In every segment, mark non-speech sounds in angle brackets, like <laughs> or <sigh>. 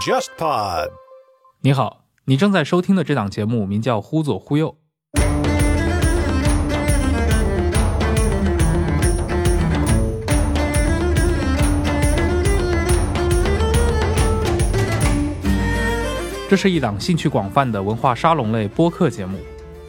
JustPod。你好，你正在收听的这档节目名叫《忽左忽右》。这是一档兴趣广泛的文化沙龙类播客节目，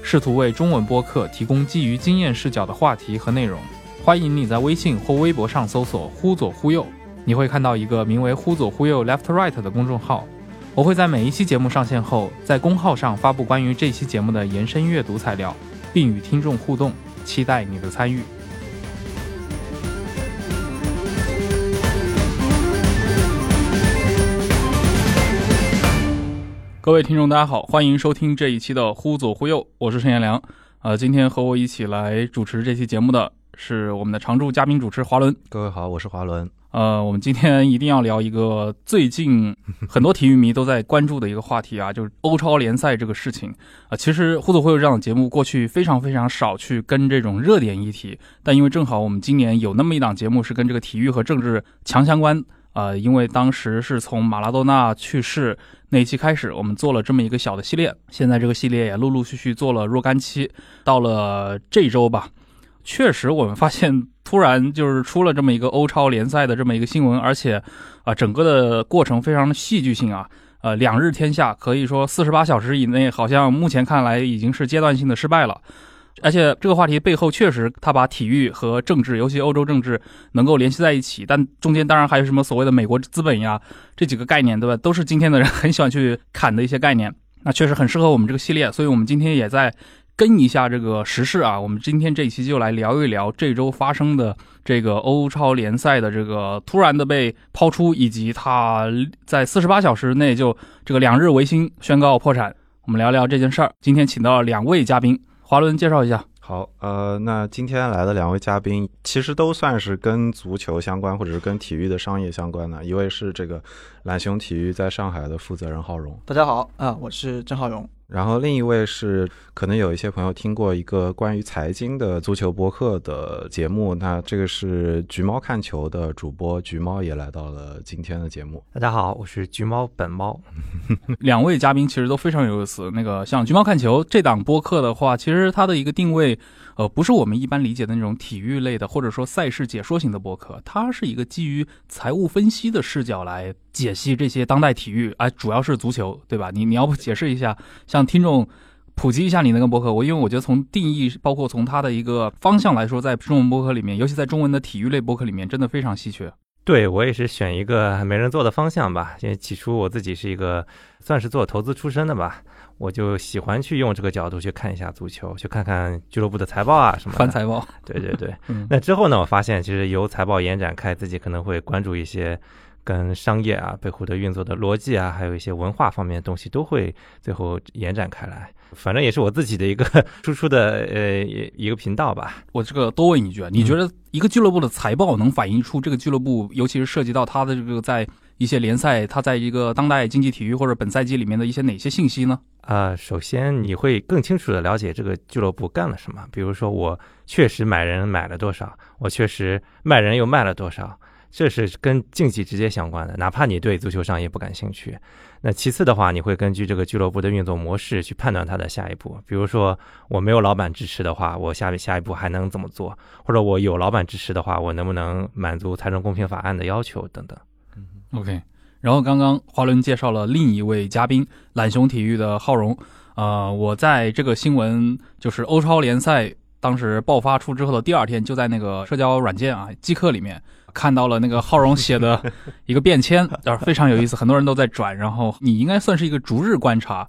试图为中文播客提供基于经验视角的话题和内容。欢迎你在微信或微博上搜索“忽左忽右”，你会看到一个名为“忽左忽右 Left Right” 的公众号。我会在每一期节目上线后，在公号上发布关于这期节目的延伸阅读材料，并与听众互动，期待你的参与。各位听众，大家好，欢迎收听这一期的《忽左忽右》，我是陈彦良。呃，今天和我一起来主持这期节目的是我们的常驻嘉宾主持华伦。各位好，我是华伦。呃，我们今天一定要聊一个最近 <laughs> 很多体育迷都在关注的一个话题啊，就是欧超联赛这个事情啊。其实《忽左忽右》这样的节目过去非常非常少去跟这种热点议题，但因为正好我们今年有那么一档节目是跟这个体育和政治强相关。呃，因为当时是从马拉多纳去世那一期开始，我们做了这么一个小的系列。现在这个系列也陆陆续续做了若干期，到了这周吧，确实我们发现突然就是出了这么一个欧超联赛的这么一个新闻，而且啊，整个的过程非常的戏剧性啊。呃，两日天下可以说四十八小时以内，好像目前看来已经是阶段性的失败了。而且这个话题背后确实，他把体育和政治，尤其欧洲政治，能够联系在一起。但中间当然还有什么所谓的美国资本呀，这几个概念，对吧？都是今天的人很喜欢去砍的一些概念。那确实很适合我们这个系列，所以我们今天也在跟一下这个时事啊。我们今天这一期就来聊一聊这周发生的这个欧超联赛的这个突然的被抛出，以及它在四十八小时内就这个两日维新宣告破产。我们聊聊这件事儿。今天请到了两位嘉宾。华伦介绍一下，好，呃，那今天来的两位嘉宾其实都算是跟足球相关，或者是跟体育的商业相关的。一位是这个蓝熊体育在上海的负责人浩荣，大家好啊，我是郑浩荣。然后另一位是可能有一些朋友听过一个关于财经的足球播客的节目，那这个是橘猫看球的主播橘猫也来到了今天的节目。大家好，我是橘猫本猫。<laughs> 两位嘉宾其实都非常有意思。那个像橘猫看球这档播客的话，其实它的一个定位，呃，不是我们一般理解的那种体育类的或者说赛事解说型的播客，它是一个基于财务分析的视角来解析这些当代体育，哎，主要是足球，对吧？你你要不解释一下，向听众普及一下你那个博客，我因为我觉得从定义，包括从它的一个方向来说，在中文博客里面，尤其在中文的体育类博客里面，真的非常稀缺。对我也是选一个没人做的方向吧，因为起初我自己是一个算是做投资出身的吧，我就喜欢去用这个角度去看一下足球，去看看俱乐部的财报啊什么的。翻财报。<laughs> 对对对。<laughs> 那之后呢，我发现其实由财报延展开，自己可能会关注一些。跟商业啊背后的运作的逻辑啊，还有一些文化方面的东西，都会最后延展开来。反正也是我自己的一个 <laughs> 输出的呃一个频道吧。我这个多问一句啊，你觉得一个俱乐部的财报能反映出这个俱乐部，尤其是涉及到它的这个在一些联赛，它在一个当代竞技体育或者本赛季里面的一些哪些信息呢？啊，首先你会更清楚的了解这个俱乐部干了什么。比如说，我确实买人买了多少，我确实卖人又卖了多少。这是跟竞技直接相关的，哪怕你对足球商业不感兴趣。那其次的话，你会根据这个俱乐部的运作模式去判断它的下一步。比如说，我没有老板支持的话，我下下一步还能怎么做？或者我有老板支持的话，我能不能满足财政公平法案的要求等等。嗯，OK。然后刚刚华伦介绍了另一位嘉宾，懒熊体育的浩荣。呃，我在这个新闻就是欧超联赛当时爆发出之后的第二天，就在那个社交软件啊即刻里面。看到了那个浩荣写的 <laughs> 一个便签，啊非常有意思，很多人都在转。然后你应该算是一个逐日观察，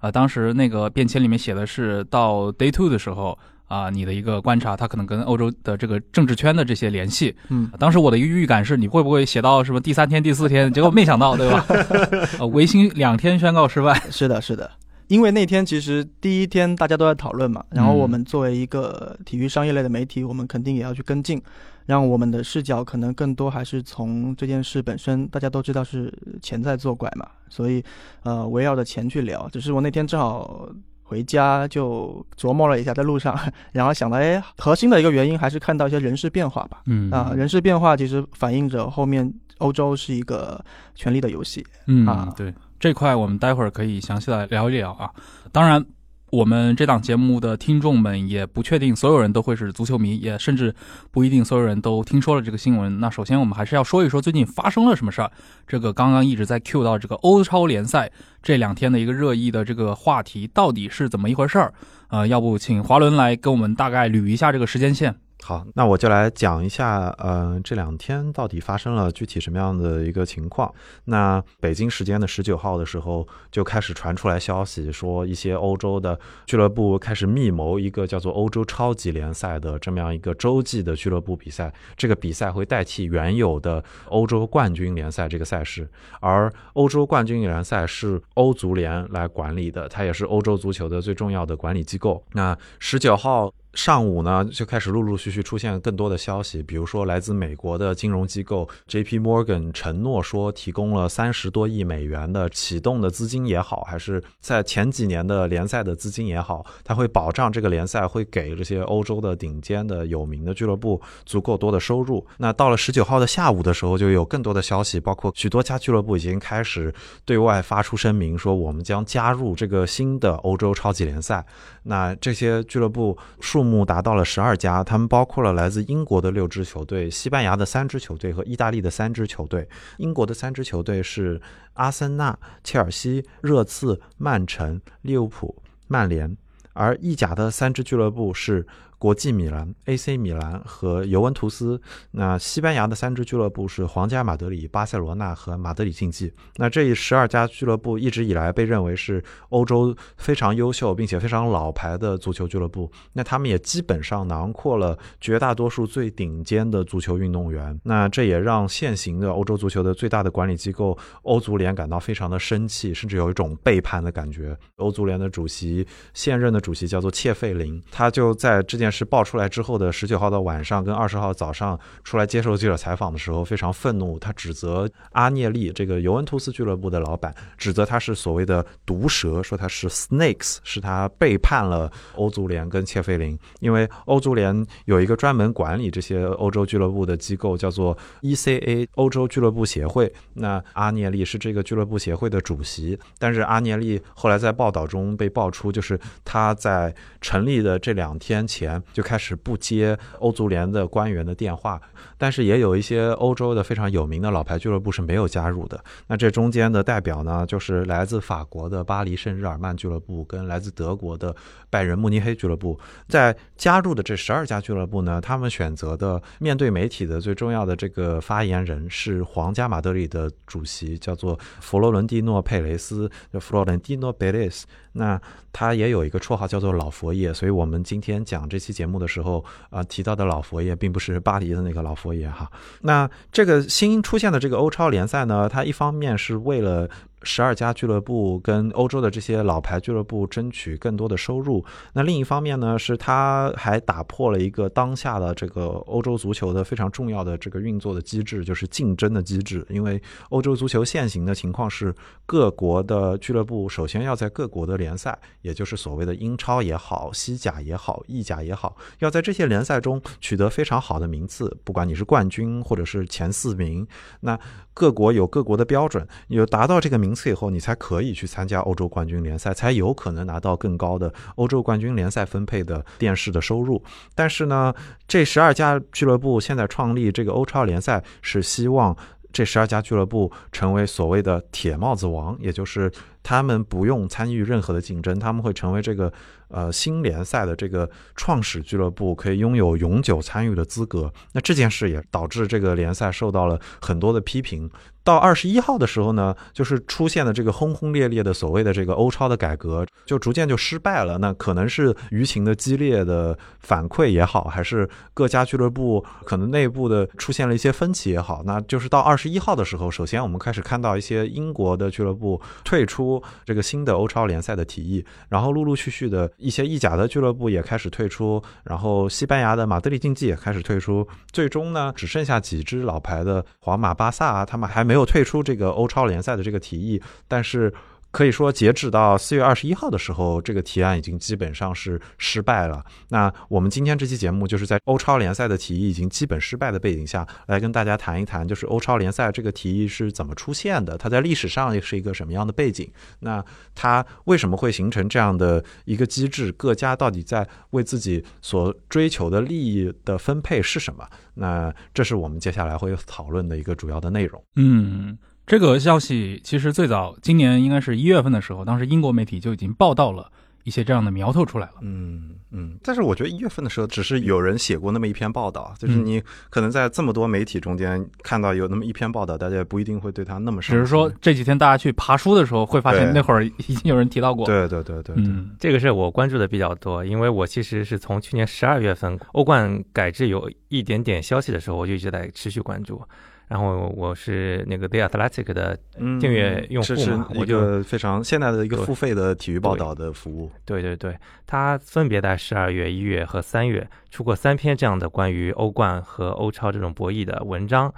啊，当时那个便签里面写的是到 day two 的时候啊，你的一个观察，他可能跟欧洲的这个政治圈的这些联系。嗯，当时我的一个预感是，你会不会写到什么第三天、第四天？结果没想到，对吧？<laughs> 呃，维新两天宣告失败。是的，是的，因为那天其实第一天大家都在讨论嘛，然后我们作为一个体育商业类的媒体，我们肯定也要去跟进。让我们的视角可能更多还是从这件事本身，大家都知道是钱在作怪嘛，所以，呃，围绕着钱去聊。只是我那天正好回家就琢磨了一下，在路上，<laughs> 然后想到，哎，核心的一个原因还是看到一些人事变化吧。嗯啊，人事变化其实反映着后面欧洲是一个权力的游戏。嗯啊对这块我们待会儿可以详细的聊一聊啊。当然，我们这档节目的听众们也不确定所有人都会是足球迷，也甚至不一定所有人都听说了这个新闻。那首先我们还是要说一说最近发生了什么事儿。这个刚刚一直在 Q 到这个欧超联赛这两天的一个热议的这个话题到底是怎么一回事儿？呃，要不请华伦来跟我们大概捋一下这个时间线。好，那我就来讲一下，呃，这两天到底发生了具体什么样的一个情况。那北京时间的十九号的时候，就开始传出来消息，说一些欧洲的俱乐部开始密谋一个叫做欧洲超级联赛的这么样一个洲际的俱乐部比赛。这个比赛会代替原有的欧洲冠军联赛这个赛事，而欧洲冠军联赛是欧足联来管理的，它也是欧洲足球的最重要的管理机构。那十九号。上午呢，就开始陆陆续续出现更多的消息，比如说来自美国的金融机构 J.P. Morgan 承诺说提供了三十多亿美元的启动的资金也好，还是在前几年的联赛的资金也好，它会保障这个联赛会给这些欧洲的顶尖的有名的俱乐部足够多的收入。那到了十九号的下午的时候，就有更多的消息，包括许多家俱乐部已经开始对外发出声明，说我们将加入这个新的欧洲超级联赛。那这些俱乐部数目达到了十二家，他们包括了来自英国的六支球队、西班牙的三支球队和意大利的三支球队。英国的三支球队是阿森纳、切尔西、热刺、曼城、利物浦、曼联，而意甲的三支俱乐部是。国际米兰、AC 米兰和尤文图斯。那西班牙的三支俱乐部是皇家马德里、巴塞罗那和马德里竞技。那这十二家俱乐部一直以来被认为是欧洲非常优秀并且非常老牌的足球俱乐部。那他们也基本上囊括了绝大多数最顶尖的足球运动员。那这也让现行的欧洲足球的最大的管理机构欧足联感到非常的生气，甚至有一种背叛的感觉。欧足联的主席，现任的主席叫做切费林，他就在这件事爆出来之后的十九号的晚上跟二十号早上出来接受记者采访的时候，非常愤怒，他指责阿涅利这个尤文图斯俱乐部的老板，指责他是所谓的毒蛇，说他是 snakes，是他背叛了欧足联跟切费林，因为欧足联有一个专门管理这些欧洲俱乐部的机构，叫做 ECA 欧洲俱乐部协会。那阿涅利是这个俱乐部协会的主席，但是阿涅利后来在报道中被爆出，就是他在成立的这两天前就开始不接欧足联的官员的电话，但是也有一些欧洲的非常有名的老牌俱乐部是没有加入的。那这中间的代表呢，就是来自法国的巴黎圣日耳曼俱乐部跟来自德国的拜仁慕尼黑俱乐部。在加入的这十二家俱乐部呢，他们选择的面对媒体的最重要的这个发言人是皇家马德里的主席，叫做佛罗伦蒂诺·佩雷斯 （Florentino Perez）。那他也有一个绰号叫做“老佛爷”，所以我们今天讲这期节目的时候啊、提到的老佛爷，并不是巴黎的那个老佛爷哈。那这个新出现的这个欧超联赛呢，它一方面是为了十二家俱乐部跟欧洲的这些老牌俱乐部争取更多的收入，那另一方面呢，是他还打破了一个当下的这个欧洲足球的非常重要的这个运作的机制，就是竞争的机制。因为欧洲足球现行的情况是，各国的俱乐部首先要在各国的联赛，也就是所谓的英超也好、西甲也好、意甲也好，要在这些联赛中取得非常好的名次，不管你是冠军或者是前四名，那各国有各国的标准，有达到这个名次以后，你才可以去参加欧洲冠军联赛，才有可能拿到更高的欧洲冠军联赛分配的电视的收入。但是呢，这十二家俱乐部现在创立这个欧超联赛，是希望这十二家俱乐部成为所谓的铁帽子王，也就是他们不用参与任何的竞争，他们会成为这个呃新联赛的这个创始俱乐部，可以拥有永久参与的资格。那这件事也导致这个联赛受到了很多的批评。到二十一号的时候呢，就是出现了这个轰轰烈烈的所谓的这个欧超的改革，就逐渐就失败了。那可能是舆情的激烈的反馈也好，还是各家俱乐部可能内部的出现了一些分歧也好，那就是到二十一号的时候，首先我们开始看到一些英国的俱乐部退出这个新的欧超联赛的提议，然后陆陆续续的一些意甲的俱乐部也开始退出，然后西班牙的马德里竞技也开始退出，最终呢，只剩下几支老牌的皇马、巴萨啊，他们还没没有退出这个欧超联赛的这个提议，但是。可以说，截止到四月二十一号的时候，这个提案已经基本上是失败了。那我们今天这期节目就是在欧超联赛的提议已经基本失败的背景下来跟大家谈一谈，就是欧超联赛这个提议是怎么出现的，它在历史上是一个什么样的背景？那它为什么会形成这样的一个机制？各家到底在为自己所追求的利益的分配是什么？那这是我们接下来会讨论的一个主要的内容。嗯。这个消息其实最早今年应该是一月份的时候，当时英国媒体就已经报道了一些这样的苗头出来了。嗯嗯，但是我觉得一月份的时候，只是有人写过那么一篇报道，就是你可能在这么多媒体中间看到有那么一篇报道，大家也不一定会对他那么。只是说这几天大家去爬书的时候，会发现那会儿已经有人提到过。对对对对，嗯，这个是我关注的比较多，因为我其实是从去年十二月份欧冠改制有一点点消息的时候，我就一直在持续关注。然后我是那个 The Athletic 的订阅用户嘛，我就非常现在的一个付费的体育报道的服务。对对对，它分别在十二月、一月和三月出过三篇这样的关于欧冠和欧超这种博弈的文章。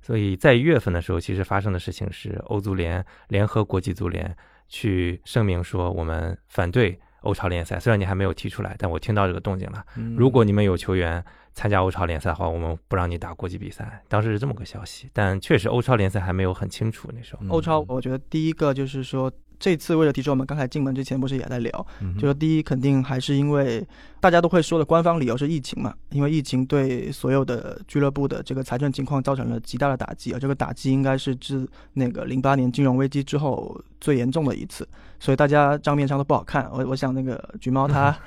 所以在一月份的时候，其实发生的事情是欧足联联合国际足联去声明说我们反对欧超联赛。虽然你还没有提出来，但我听到这个动静了。如果你们有球员。参加欧超联赛的话，我们不让你打国际比赛。当时是这么个消息，但确实欧超联赛还没有很清楚那时候。欧超，我觉得第一个就是说。这次为了提出，我们刚才进门之前不是也在聊，就说第一肯定还是因为大家都会说的官方理由是疫情嘛，因为疫情对所有的俱乐部的这个财政情况造成了极大的打击，而这个打击应该是自那个零八年金融危机之后最严重的一次，所以大家账面上都不好看。我我想那个橘猫它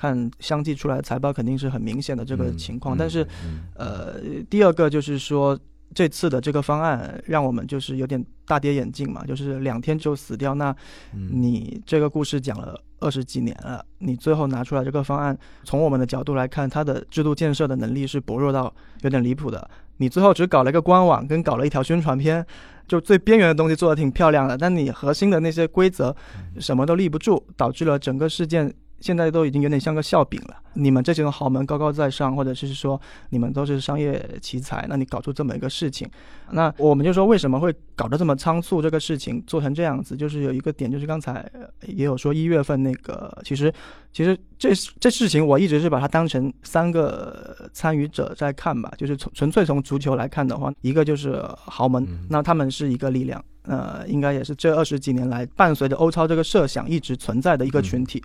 看相继出来的财报肯定是很明显的这个情况，但是呃，第二个就是说。这次的这个方案让我们就是有点大跌眼镜嘛，就是两天就死掉。那，你这个故事讲了二十几年了，你最后拿出来这个方案，从我们的角度来看，它的制度建设的能力是薄弱到有点离谱的。你最后只搞了一个官网，跟搞了一条宣传片，就最边缘的东西做的挺漂亮的，但你核心的那些规则什么都立不住，导致了整个事件。现在都已经有点像个笑柄了。你们这些豪门高高在上，或者是说你们都是商业奇才，那你搞出这么一个事情，那我们就说为什么会搞得这么仓促？这个事情做成这样子，就是有一个点，就是刚才也有说一月份那个，其实其实这这事情我一直是把它当成三个参与者在看吧，就是从纯粹从足球来看的话，一个就是豪门，那他们是一个力量。呃，应该也是这二十几年来伴随着欧超这个设想一直存在的一个群体。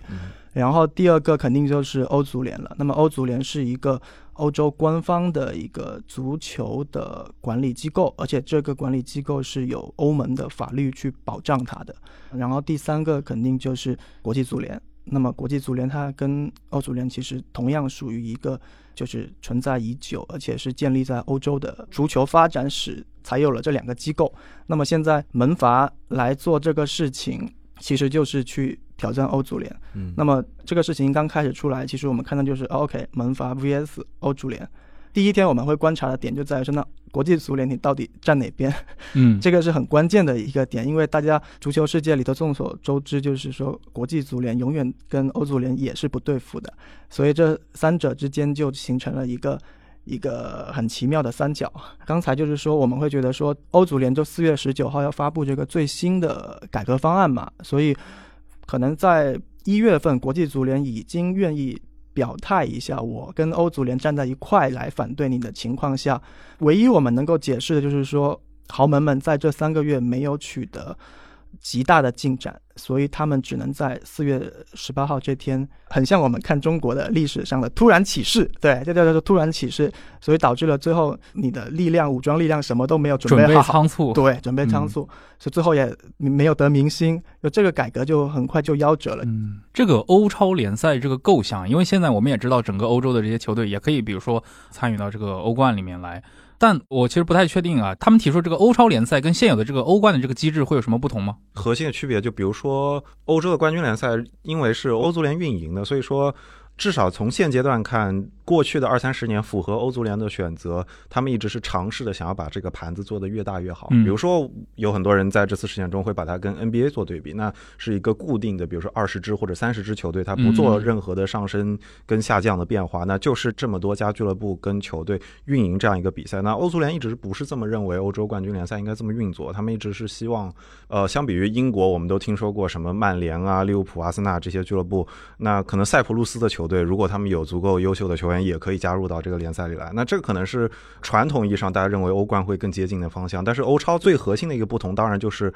然后第二个肯定就是欧足联了。那么欧足联是一个欧洲官方的一个足球的管理机构，而且这个管理机构是有欧盟的法律去保障它的。然后第三个肯定就是国际足联。那么国际足联它跟欧足联其实同样属于一个就是存在已久，而且是建立在欧洲的足球发展史才有了这两个机构。那么现在门阀来做这个事情，其实就是去挑战欧足联。嗯，那么这个事情刚开始出来，其实我们看到就是 OK 门阀 VS 欧足联。第一天我们会观察的点就在于说，那国际足联你到底站哪边？嗯，<laughs> 这个是很关键的一个点，因为大家足球世界里头众所周知，就是说国际足联永远跟欧足联也是不对付的，所以这三者之间就形成了一个一个很奇妙的三角。刚才就是说我们会觉得说欧足联就四月十九号要发布这个最新的改革方案嘛，所以可能在一月份国际足联已经愿意。表态一下，我跟欧足联站在一块来反对你的情况下，唯一我们能够解释的就是说，豪门们在这三个月没有取得。极大的进展，所以他们只能在四月十八号这天，很像我们看中国的历史上的突然起事，对，这叫做突然起事，所以导致了最后你的力量、武装力量什么都没有准备好，仓促，对，准备仓促，所以最后也没有得民心，就这个改革就很快就夭折了。嗯，这个欧超联赛这个构想，因为现在我们也知道，整个欧洲的这些球队也可以，比如说参与到这个欧冠里面来。但我其实不太确定啊，他们提出这个欧超联赛跟现有的这个欧冠的这个机制会有什么不同吗？核心的区别就比如说欧洲的冠军联赛，因为是欧足联运营的，所以说至少从现阶段看，过去的二三十年符合欧足联的选择，他们一直是尝试的想要把这个盘子做得越大越好。嗯比如说，有很多人在这次事件中会把它跟 NBA 做对比，那是一个固定的，比如说二十支或者三十支球队，它不做嗯任何的上升跟下降的变化，那就是这么多家俱乐部跟球队运营这样一个比赛。那欧足联一直不是这么认为，欧洲冠军联赛应该这么运作，他们一直是希望，呃，相比于英国，我们都听说过什么曼联啊、利物浦、阿森纳这些俱乐部，那可能塞浦路斯的球队，如果他们有足够优秀的球员，也可以加入到这个联赛里来。那这个可能是传统意义上大家认为欧冠会更接近的方向。但是欧超最核心的一个不同，当然就是。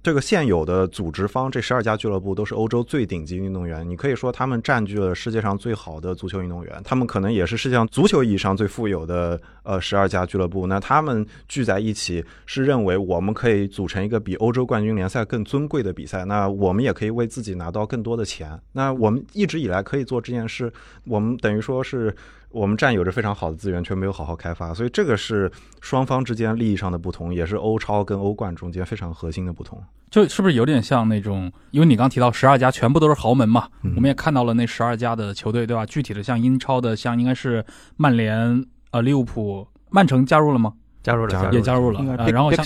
这个现有的组织方，这十二家俱乐部都是欧洲最顶级运动员，你可以说他们占据了世界上最好的足球运动员，他们可能也是世界上足球意义上最富有的呃十二家俱乐部。那他们聚在一起，是认为我们可以组成一个比欧洲冠军联赛更尊贵的比赛，那我们也可以为自己拿到更多的钱。那我们一直以来可以做这件事，我们等于说是。我们占有着非常好的资源，却没有好好开发，所以这个是双方之间利益上的不同，也是欧超跟欧冠中间非常核心的不同。就是不是有点像那种？因为你刚提到十二家全部都是豪门嘛，嗯我们也看到了那十二家的球队，对吧？具体的像英超的，像应该是曼联、呃利物浦、曼城加入了吗？加入了，加入也加入了。呃然后像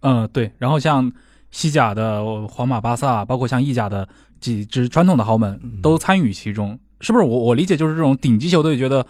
嗯，对，然后像西甲的呃皇马、巴萨，包括像意甲的几支传统的豪门嗯都参与其中，是不是？我我理解就是这种顶级球队觉得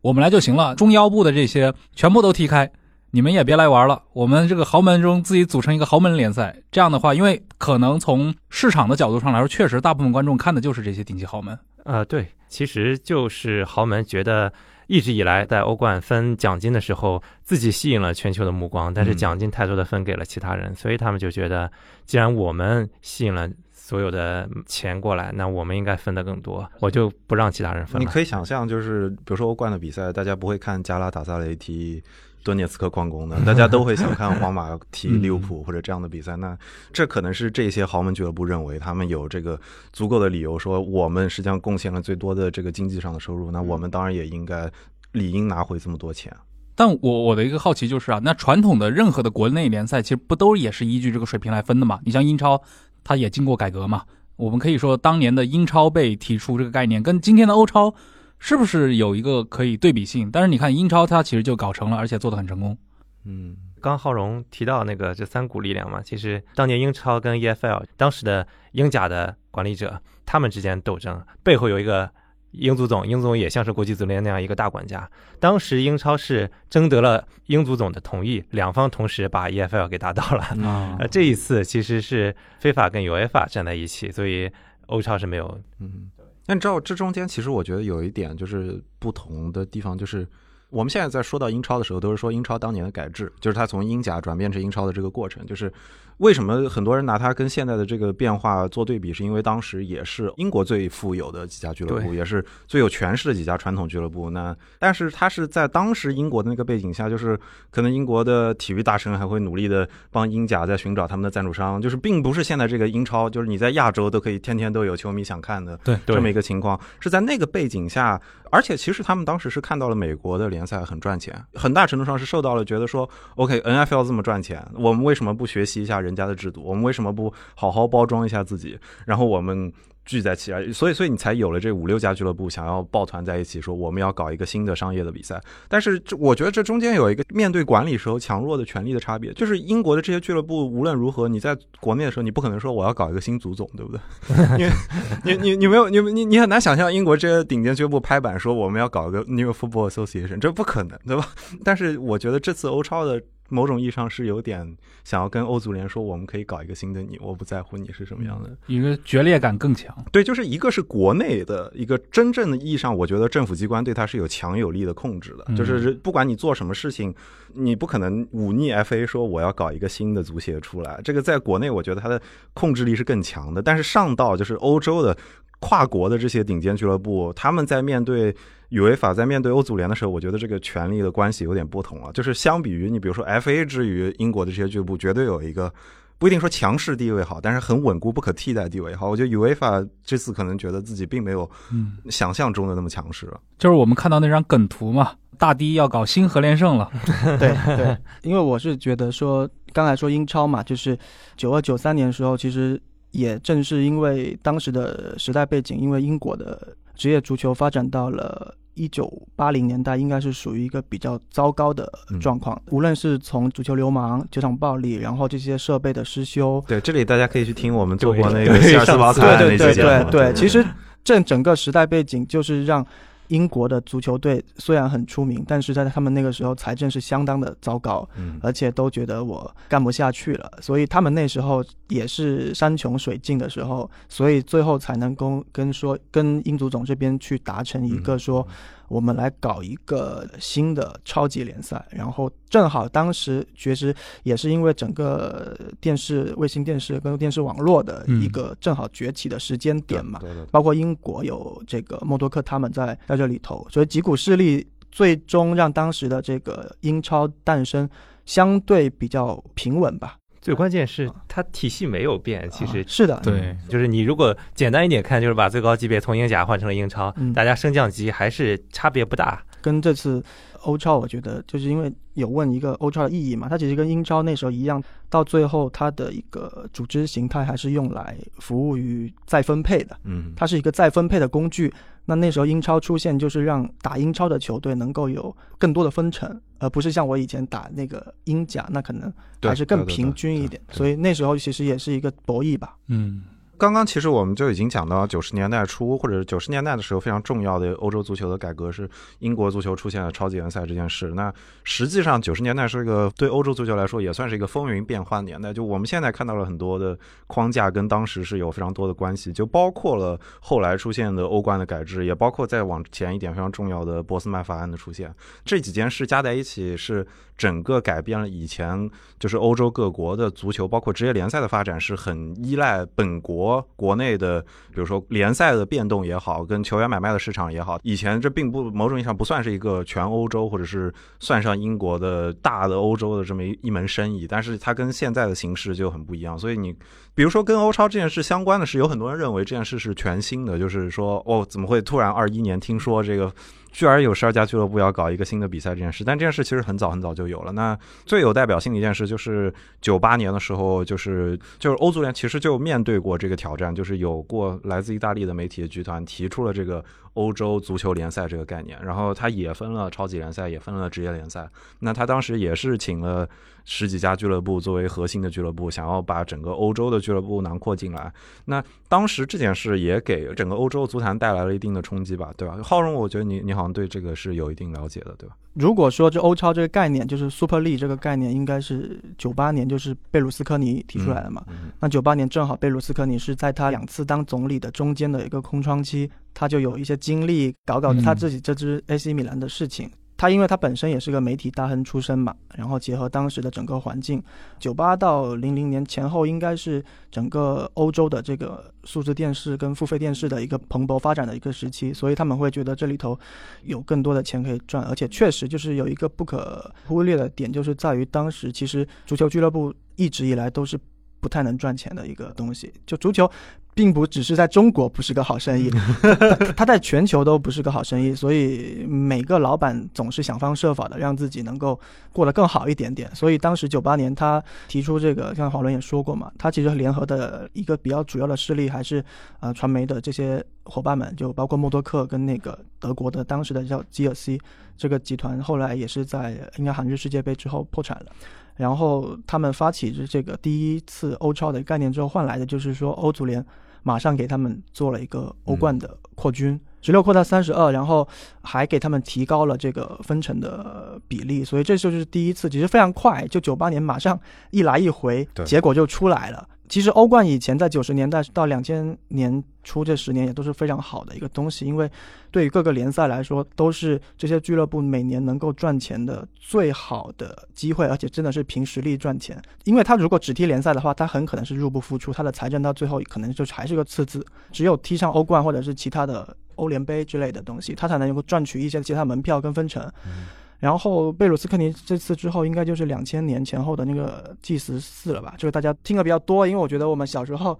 我们来就行了，中腰部的这些全部都踢开，你们也别来玩了，我们这个豪门中自己组成一个豪门联赛。这样的话，因为可能从市场的角度上来说，确实大部分观众看的就是这些顶级豪门。呃，对，其实就是豪门觉得一直以来在欧冠分奖金的时候，自己吸引了全球的目光，但是嗯奖金太多的分给了其他人，所以他们就觉得，既然我们吸引了所有的钱过来，那我们应该分的更多，我就不让其他人分了。你可以想象，就是比如说欧冠的比赛，大家不会看加拉塔萨雷踢顿涅茨克矿工的，大家都会想看皇马 <laughs> 踢利物浦或者这样的比赛。那这可能是这些豪门俱乐部认为他们有这个足够的理由，说我们实际上贡献了最多的这个经济上的收入，那我们当然也应该理应拿回这么多钱。但我我的一个好奇就是啊，那传统的任何的国内联赛，其实不都也是依据这个水平来分的嘛？你像英超，它也经过改革嘛。我们可以说，当年的英超被提出这个概念，跟今天的欧超是不是有一个可以对比性？但是你看英超，它其实就搞成了，而且做得很成功。嗯，刚浩荣提到那个这三股力量嘛，其实当年英超跟 EFL 当时的英甲的管理者，他们之间斗争背后有一个英足总，英足总也像是国际足联那样一个大管家。当时英超是征得了英足总的同意，两方同时把 EFL 给打倒了。啊呃，这一次其实是非法跟 UEFA 站在一起，所以欧超是没有。嗯，那你知道这中间其实我觉得有一点就是不同的地方，就是我们现在在说到英超的时候，都是说英超当年的改制，就是它从英甲转变成英超的这个过程，就是。为什么很多人拿它跟现在的这个变化做对比？是因为当时也是英国最富有的几家俱乐部，也是最有权势的几家传统俱乐部。那但是它是在当时英国的那个背景下，就是可能英国的体育大神还会努力的帮英甲在寻找他们的赞助商，就是并不是现在这个英超，就是你在亚洲都可以天天都有球迷想看的对这么一个情况，是在那个背景下，而且其实他们当时是看到了美国的联赛很赚钱，很大程度上是受到了觉得说，OK，NFL 这么赚钱，我们为什么不学习一下人家的制度？我们为什么不好好包装一下自己？然后我们。聚在起来，所以所以你才有了这五六家俱乐部想要抱团在一起，说我们要搞一个新的商业的比赛。但是这我觉得这中间有一个面对管理时候强弱的权利的差别，就是英国的这些俱乐部无论如何，你在国内的时候，你不可能说我要搞一个新足总，对不对？因 <laughs> 为你你你没有你你你很难想象英国这些顶尖俱乐部拍板说我们要搞一个 New Football Association，这不可能，对吧？但是我觉得这次欧超的。某种意义上是有点想要跟欧足联说，我们可以搞一个新的你，我不在乎你是什么样的。一个决裂感更强。对，就是一个是国内的一个真正的意义上，我觉得政府机关对它是有强有力的控制的，嗯就是不管你做什么事情，你不可能忤逆 FA 说我要搞一个新的足协出来，这个在国内我觉得它的控制力是更强的，但是上到就是欧洲的跨国的这些顶尖俱乐部，他们在面对。宇维法在面对欧足联的时候，我觉得这个权力的关系有点不同了。就是相比于你，比如说 FA 之于英国的这些俱乐部，绝对有一个不一定说强势地位好，但是很稳固、不可替代地位好。我觉得宇维法这次可能觉得自己并没有嗯，想象中的那么强势了。就是我们看到那张梗图嘛，大堤要搞新核连胜了。<laughs> 对对，因为我是觉得说，刚才说英超嘛，就是九二九三年的时候，其实也正是因为当时的时代背景，因为英国的职业足球发展到了一九八零年代，应该是属于一个比较糟糕的状况。无论是从足球流氓、球场暴力，然后这些设备的失修，对，这里大家可以去听我们做过那对个希尔斯堡惨案那对对期节目。对对，其实这整个时代背景就是让英国的足球队虽然很出名，但是在他们那个时候财政是相当的糟糕，嗯而且都觉得我干不下去了，所以他们那时候也是山穷水尽的时候，所以最后才能够跟说跟英足总这边去达成一个说。我们来搞一个新的超级联赛，然后正好当时确实也是因为整个电视、卫星电视跟电视网络的一个正好崛起的时间点嘛，对对对包括英国有这个默多克他们在在这里头，所以几股势力最终让当时的这个英超诞生相对比较平稳吧。最关键是它体系没有变，其实啊是的，对，就是你如果简单一点看，就是把最高级别从英甲换成了英超，嗯。大家升降级还是差别不大。跟这次欧超，我觉得就是因为有问一个欧超的意义嘛，它其实跟英超那时候一样，到最后它的一个组织形态还是用来服务于再分配的，嗯，它是一个再分配的工具。那那时候英超出现，就是让打英超的球队能够有更多的分成，而不是像我以前打那个英甲，那可能还是更平均一点。所以那时候其实也是一个博弈吧。嗯，刚刚其实我们就已经讲到九十年代初或者九十年代的时候非常重要的欧洲足球的改革是英国足球出现了超级联赛这件事。那实际上九十年代是一个对欧洲足球来说也算是一个风云变幻年代。就我们现在看到了很多的框架跟当时是有非常多的关系，就包括了后来出现的欧冠的改制，也包括再往前一点非常重要的波斯曼法案的出现。这几件事加在一起是整个改变了以前就是欧洲各国的足球，包括职业联赛的发展是很依赖本国国内的，比如说联赛的变动也好，跟球员买卖的市场也好。以前这并不某种意义上不算是一个全欧洲或者是算上英国的大的欧洲的这么一一门生意，但是它跟现在的形势就很不一样。所以你比如说跟欧超这件事相关的是，有很多人认为这件事是全新的，就是说哦，怎么会突然二一年听说这个？居然有十二家俱乐部要搞一个新的比赛这件事，但这件事其实很早很早就有了。那最有代表性的一件事就是九八年的时候，就是就是欧足联其实就面对过这个挑战，就是有过来自意大利的媒体的集团提出了这个欧洲足球联赛这个概念，然后它也分了超级联赛，也分了职业联赛。那他当时也是请了十几家俱乐部作为核心的俱乐部，想要把整个欧洲的俱乐部囊括进来。那当时这件事也给整个欧洲足坛带来了一定的冲击吧，对吧？浩荣，我觉得你你好像对这个是有一定了解的，对吧？如果说这欧超这个概念，就是 Super League 这个概念，应该是九八年就是贝鲁斯科尼提出来的嘛。嗯那九八年正好贝鲁斯科尼是在他两次当总理的中间的一个空窗期，他就有一些精力搞搞他自己这支 AC 米兰的事情。他因为他本身也是个媒体大亨出身嘛，然后结合当时的整个环境，九八到零零年前后应该是整个欧洲的这个数字电视跟付费电视的一个蓬勃发展的一个时期，所以他们会觉得这里头有更多的钱可以赚，而且确实就是有一个不可忽略的点，就是在于当时其实足球俱乐部一直以来都是不太能赚钱的一个东西，就足球。并不只是在中国不是个好生意，<laughs> 它它在全球都不是个好生意，所以每个老板总是想方设法的让自己能够过得更好一点点。所以当时九八年他提出这个，像华伦也说过嘛，他其实联合的一个比较主要的势力还是呃传媒的这些伙伴们，就包括默多克跟那个德国的当时的叫吉尔西这个集团，后来也是在应该韩日世界杯之后破产了。然后他们发起这个第一次欧超的概念之后，换来的就是说欧足联马上给他们做了一个欧冠的扩军，十六扩到三十二，然后还给他们提高了这个分成的比例，所以这就是第一次，其实非常快，就九八年马上一来一回对，结果就出来了。其实欧冠以前在九十年代到两千年初这十年也都是非常好的一个东西，因为对于各个联赛来说，都是这些俱乐部每年能够赚钱的最好的机会，而且真的是凭实力赚钱。因为他如果只踢联赛的话，他很可能是入不敷出，他的财政到最后可能就还是个赤字。只有踢上欧冠或者是其他的欧联杯之类的东西，他才能够赚取一些其他门票跟分成。然后贝鲁斯科尼这次之后，应该就是两千年前后的那个 G 十四了吧？就是大家听的比较多，因为我觉得我们小时候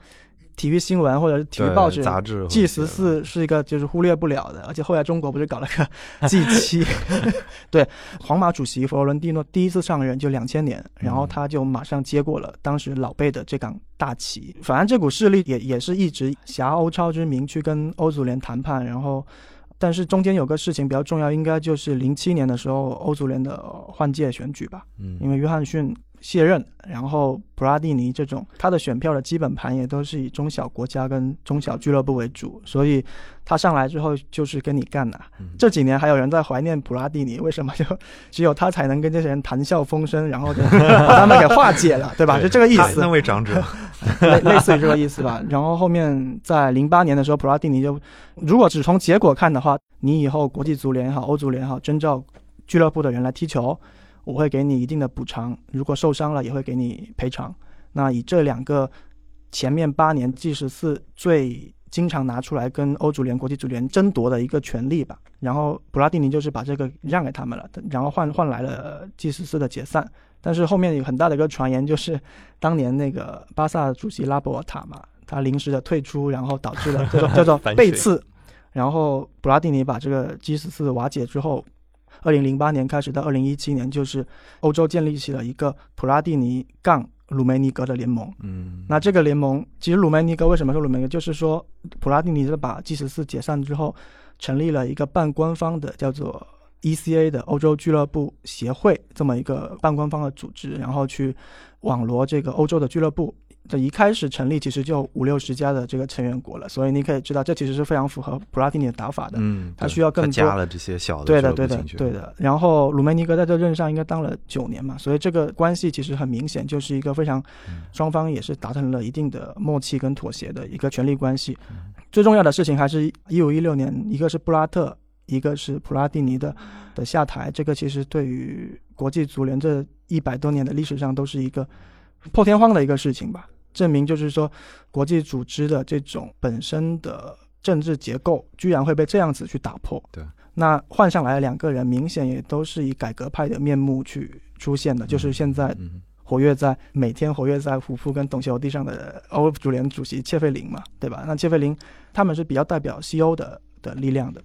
体育新闻或者是体育报纸杂志 G 十四是一个就是忽略不了的，而且后来中国不是搞了个 G 七，<laughs> 对，皇马主席佛罗伦蒂诺第一次上任就两千年，然后他就马上接过了当时老贝的这杆大旗。反正这股势力也也是一直挟欧超之名去跟欧足联谈判，然后。但是中间有个事情比较重要，应该就是零七年的时候欧足联的换届选举吧，嗯，因为约翰逊卸任，然后普拉蒂尼这种他的选票的基本盘也都是以中小国家跟中小俱乐部为主，所以他上来之后就是跟你干呐、嗯这几年还有人在怀念普拉蒂尼，为什么就只有他才能跟这些人谈笑风生，然后就把他们给化解了，对吧？就这个意思他那。位长者，<laughs> 类类似于这个意思吧。然后后面在零八年的时候，普拉蒂尼就，如果只从结果看的话，你以后国际足联也好，欧足联也好，征召俱乐部的人来踢球，我会给你一定的补偿，如果受伤了也会给你赔偿。那以这两个前面八年 G 十四最经常拿出来跟欧足联、国际足联争夺的一个权利吧。然后普拉蒂尼就是把这个让给他们了，然后换换来了 G 十四的解散。但是后面有很大的一个传言，就是当年那个巴萨主席拉波尔塔嘛，他临时的退出，然后导致了叫做叫做背刺。然后普拉蒂尼把这个 G 十四瓦解之后，二零零八年开始到二零一七年，就是欧洲建立起了一个普拉蒂尼杠鲁梅尼格的联盟。嗯，那这个联盟，其实鲁梅尼格为什么说鲁梅尼格，就是说普拉蒂尼是把 G 十四解散之后，成立了一个半官方的叫做 ECA 的欧洲俱乐部协会这么一个半官方的组织，然后去网罗这个欧洲的俱乐部。这一开始成立其实就五六十家的这个成员国了，所以你可以知道这其实是非常符合普拉蒂尼的打法的。嗯，他需要更他加了这些小的对的，对的对的。然后鲁梅尼格在这任上应该当了九年嘛，所以这个关系其实很明显，就是一个非常嗯双方也是达成了一定的默契跟妥协的一个权力关系。嗯最重要的事情还是一五一六年，一个是布拉特，一个是普拉蒂尼的的下台，这个其实对于国际足联这一百多年的历史上都是一个破天荒的一个事情吧。证明就是说，国际组织的这种本身的政治结构，居然会被这样子去打破。对，那换上来的两个人，明显也都是以改革派的面目去出现的，就是现在嗯活跃在每天活跃在虎扑跟董球地上的欧足联主席切费林嘛，对吧？那切费林他们是比较代表西欧的的力量的。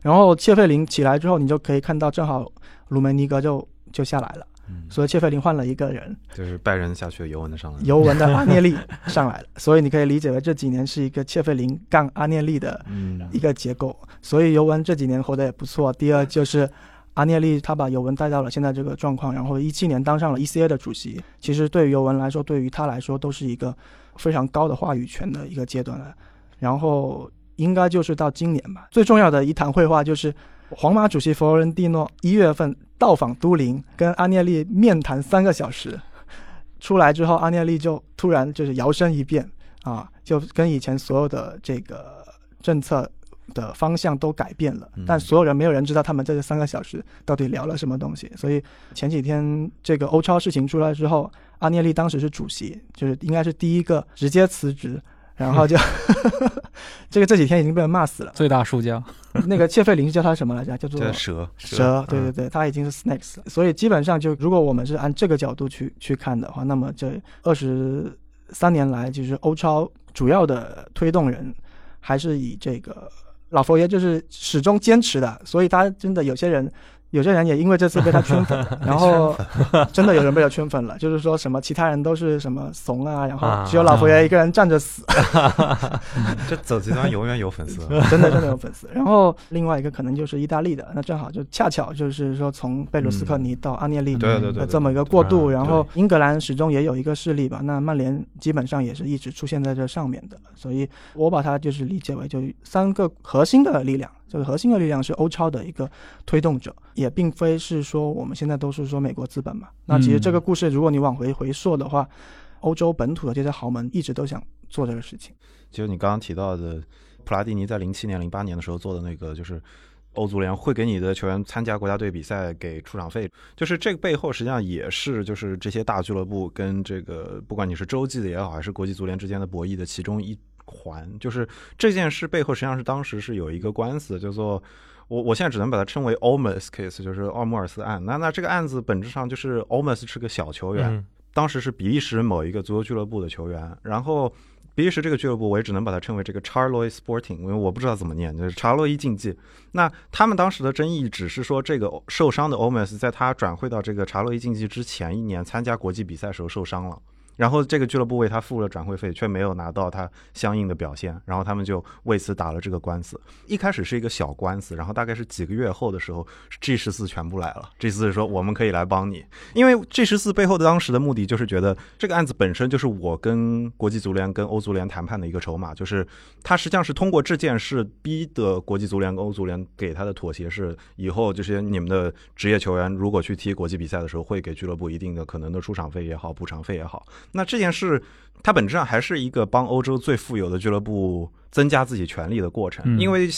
然后切费林起来之后，你就可以看到，正好鲁梅尼格就就下来了，嗯，所以切费林换了一个人，就是拜仁下去，尤文的上来，尤文的阿涅利上来了，所以你可以理解为这几年是一个切费林杠阿涅利的嗯一个结构。所以尤文这几年活得也不错。第二就是阿涅利他把尤文带到了现在这个状况，然后一七年当上了 ECA 的主席。其实对于尤文来说，对于他来说都是一个非常高的话语权的一个阶段了。然后应该就是到今年吧，最重要的一谈会话就是。皇马主席佛罗伦蒂诺一月份到访都灵，跟阿涅利面谈三个小时，出来之后，阿涅利就突然就是摇身一变啊，就跟以前所有的这个政策的方向都改变了嗯，但所有人没有人知道他们在这三个小时到底聊了什么东西。所以前几天这个欧超事情出来之后，阿涅利当时是主席，就是应该是第一个直接辞职。然后就 <laughs> 这个这几天已经被人骂死了。最大输家。<laughs> 那个切费林是叫他什么来着？叫做这蛇蛇，对对嗯对，他已经是 snakes，了所以基本上就如果我们是按这个角度去去看的话，那么这二十三年来，就是欧超主要的推动人还是以这个老佛爷就是始终坚持的，所以他真的有些人。有些人也因为这次被他圈粉，<laughs> 然后真的有人被他圈粉了，<laughs> 就是说什么其他人都是什么怂啊，然后只有老佛爷一个人站着死，<laughs> 这走极端永远有粉丝，真的真的有粉丝。然后另外一个可能就是意大利的，那正好就恰巧就是说从贝鲁斯科尼到阿涅利对对对这么一个过渡，然后英格兰始终也有一个势力吧。那曼联基本上也是一直出现在这上面的，所以我把它就是理解为就三个核心的力量。这个核心的力量是欧超的一个推动者，也并非是说我们现在都是说美国资本嘛。那其实这个故事，如果你往回回溯的话，欧洲本土的这些豪门一直都想做这个事情。就你刚刚提到的，普拉蒂尼在零七年、零八年的时候做的那个，就是欧足联会给你的球员参加国家队比赛给出场费，就是这个背后实际上也是就是这些大俱乐部跟这个不管你是洲际的也好，还是国际足联之间的博弈的其中一环，就是这件事背后实际上是当时是有一个官司叫做。我我现在只能把它称为 Olmos case，就是奥莫尔斯案。那那这个案子本质上就是 Olmos 是个小球员，嗯当时是比利时某一个足球俱乐部的球员，然后比利时这个俱乐部，我也只能把它称为这个 Charloy Sporting，因为我不知道怎么念，就是查洛伊竞技。那他们当时的争议只是说，这个受伤的 Omes 在他转会到这个查洛伊竞技之前一年参加国际比赛时候受伤了。然后这个俱乐部为他付了转会费，却没有拿到他相应的表现，然后他们就为此打了这个官司。一开始是一个小官司，然后大概是几个月后的时候，G 十四全部来了。G 十四说我们可以来帮你，因为 G 十四背后的当时的目的就是觉得这个案子本身就是我跟国际足联跟欧足联谈判的一个筹码，就是他实际上是通过这件事逼得国际足联跟欧足联给他的妥协是，以后这些你们的职业球员如果去踢国际比赛的时候，会给俱乐部一定的可能的出场费也好，补偿费也好。那这件事，它本质上还是一个帮欧洲最富有的俱乐部增加自己权力的过程。因为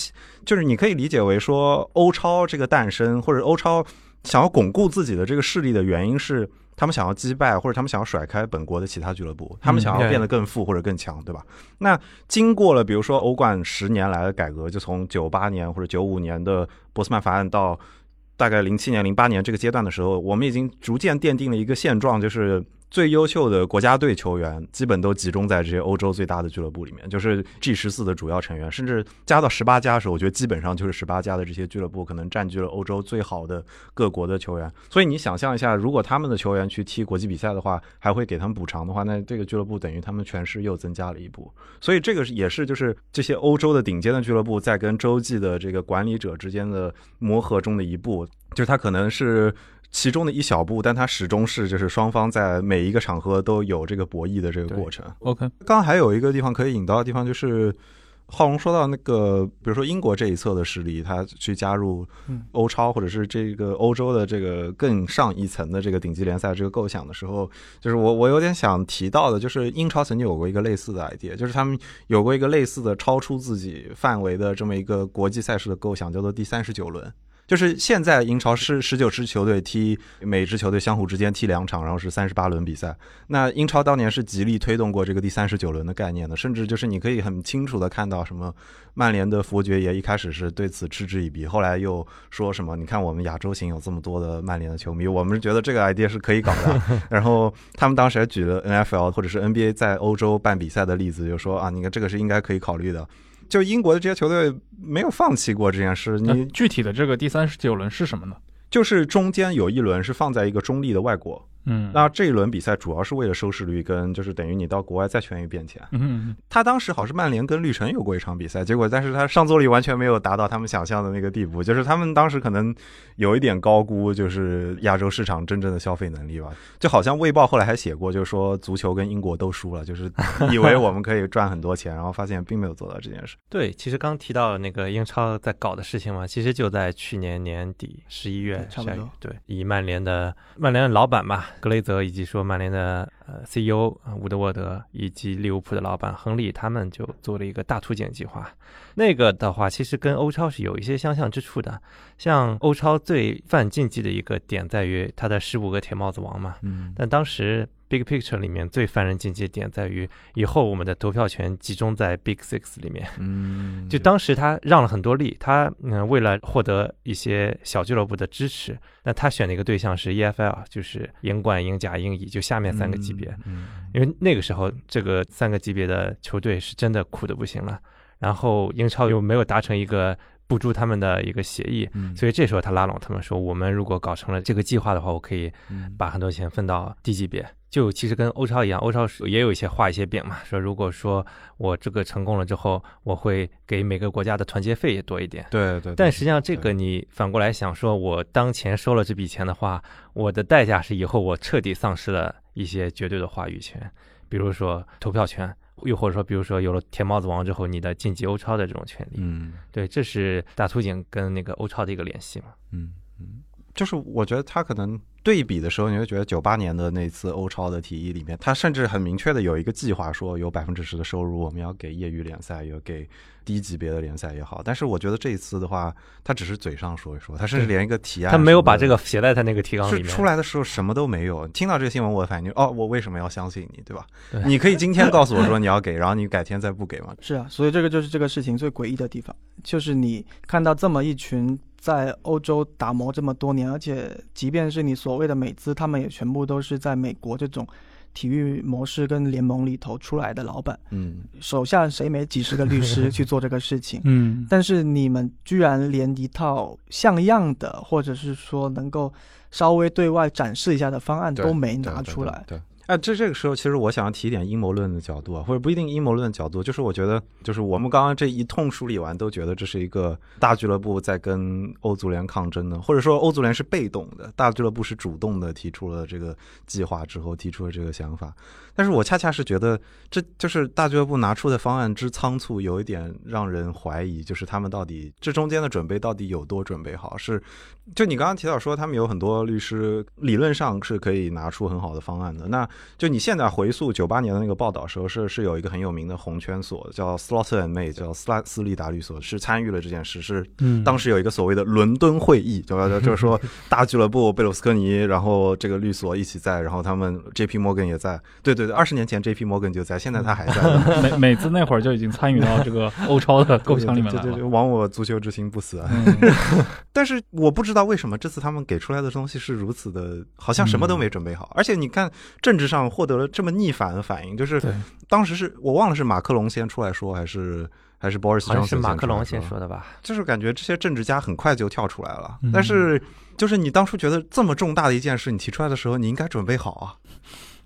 就是你可以理解为说，欧超这个诞生，或者欧超想要巩固自己的这个势力的原因是，他们想要击败或者他们想要甩开本国的其他俱乐部，他们想要变得更富或者更强，对吧？那经过了比如说欧冠十年来的改革，就从九八年或者九五年的博斯曼法案到大概零七年、零八年这个阶段的时候，我们已经逐渐奠定了一个现状，就是。最优秀的国家队球员基本都集中在这些欧洲最大的俱乐部里面，就是 G 十四的主要成员，甚至加到十八家的时候，我觉得基本上就是十八家的这些俱乐部可能占据了欧洲最好的各国的球员。所以你想象一下，如果他们的球员去踢国际比赛的话，还会给他们补偿的话，那这个俱乐部等于他们权势又增加了一步。所以这个也是就是这些欧洲的顶尖的俱乐部在跟洲际的这个管理者之间的磨合中的一步，就是他可能是。其中的一小步，但它始终是就是双方在每一个场合都有这个博弈的这个过程。OK，刚刚还有一个地方可以引到的地方，就是浩龙说到那个，比如说英国这一侧的势力，他去加入欧超或者是这个欧洲的这个更上一层的这个顶级联赛这个构想的时候，就是我我有点想提到的，就是英超曾经有过一个类似的 idea，就是他们有过一个类似的超出自己范围的这么一个国际赛事的构想，叫做第三十九轮。就是现在英超是十九支球队踢，每支球队相互之间踢两场，然后是三十八轮比赛。那英超当年是极力推动过这个第三十九轮的概念的，甚至就是你可以很清楚的看到，什么曼联的佛爵爷一开始是对此嗤之以鼻，后来又说什么，你看我们亚洲行有这么多的曼联的球迷，我们觉得这个 idea 是可以搞的。<laughs> 然后他们当时还举了 NFL 或者是 NBA 在欧洲办比赛的例子，就说啊，你看这个是应该可以考虑的。就英国的这些球队没有放弃过这件事。你具体的这个第三十九轮是什么呢？就是中间有一轮是放在一个中立的外国。嗯，那这一轮比赛主要是为了收视率，跟就是等于你到国外再圈一遍钱。嗯，他当时好是曼联跟绿城有过一场比赛，结果但是他上座率完全没有达到他们想象的那个地步，就是他们当时可能有一点高估，就是亚洲市场真正的消费能力吧。就好像卫报后来还写过，就是说足球跟英国都输了，就是以为我们可以赚很多钱，然后发现并没有做到这件事。<laughs> 对，其实刚提到那个英超在搞的事情嘛，其实就在去年年底十一月，差不多。对，以曼联的曼联的老板吧，格雷泽以及。说曼联的呃 CEO 伍德沃德以及利物浦的老板亨利，他们就做了一个大图景计划。那个的话，其实跟欧超是有一些相像之处的。像欧超最犯禁忌的一个点在于它的十五个铁帽子王嘛。嗯。但当时。Big Picture 里面最犯人禁忌点在于，以后我们的投票权集中在 Big Six 里面。嗯，就当时他让了很多利，他嗯为了获得一些小俱乐部的支持，那他选的一个对象是 EFL，就是英冠、英甲、英乙，就下面三个级别。嗯，因为那个时候这个三个级别的球队是真的苦的不行了，然后英超又没有达成一个。补助他们的一个协议，所以这时候他拉拢他们说：“我们如果搞成了这个计划的话，我可以把很多钱分到低级别。就其实跟欧超一样，欧超也有一些画一些饼嘛，说如果说我这个成功了之后，我会给每个国家的团结费也多一点。对对。但实际上这个你反过来想，说我当前收了这笔钱的话，我的代价是以后我彻底丧失了一些绝对的话语权，比如说投票权。”又或者说，比如说有了铁帽子王之后，你的晋级欧超的这种权利，嗯，对，这是大图景跟那个欧超的一个联系嘛，嗯嗯，就是我觉得他可能对比的时候，你会觉得九八年的那次欧超的提议里面，他甚至很明确的有一个计划，说有百分之十的收入我们要给业余联赛，有给。低级别的联赛也好，但是我觉得这一次的话，他只是嘴上说一说，他甚至连一个提案，他没有把这个写在他那个提纲里面。出来的时候什么都没有。听到这个新闻，我的反应就哦，我为什么要相信你，对吧？你可以今天告诉我说你要给，然后你改天再不给吗？<laughs> 是啊，所以这个就是这个事情最诡异的地方，就是你看到这么一群在欧洲打磨这么多年，而且即便是你所谓的美资，他们也全部都是在美国这种。体育模式跟联盟里头出来的老板，嗯，手下谁没几十个律师去做这个事情？<laughs> 嗯，但是你们居然连一套像样的，或者是说能够稍微对外展示一下的方案都没对对对拿出来。对，啊，这这个时候，其实我想要提一点阴谋论的角度啊，或者不一定阴谋论的角度，就是我觉得，就是我们刚刚这一通梳理完，都觉得这是一个大俱乐部在跟欧足联抗争的，或者说欧足联是被动的，大俱乐部是主动的提出了这个计划之后提出了这个想法。但是我恰恰是觉得，这就是大俱乐部拿出的方案之仓促，有一点让人怀疑，就是他们到底这中间的准备到底有多准备好？是，就你刚刚提到说，他们有很多律师理论上是可以拿出很好的方案的。那就你现在回溯九八年的那个报道时候，是是有一个很有名的红圈所叫 Slaughter and May，叫斯拉斯利达律所，是参与了这件事，是嗯当时有一个所谓的伦敦会议，就就是说大俱乐部贝鲁斯科尼，然后这个律所一起在，然后他们 J.P. Morgan 也在，对对对，二十年前 J.P. Morgan 就在，现在他还在。美美资那会儿就已经参与到这个欧超的构想里面了对对对，了。亡我足球之心不死啊！嗯，<laughs> 但是我不知道为什么这次他们给出来的东西是如此的，好像什么都没准备好。而且你看政治上获得了这么逆反的反应，就是当时是我忘了是马克龙先出来说，还是还是 Boris 好像是马克龙先说的吧？就是感觉这些政治家很快就跳出来了。嗯但是就是你当初觉得这么重大的一件事，你提出来的时候，你应该准备好啊。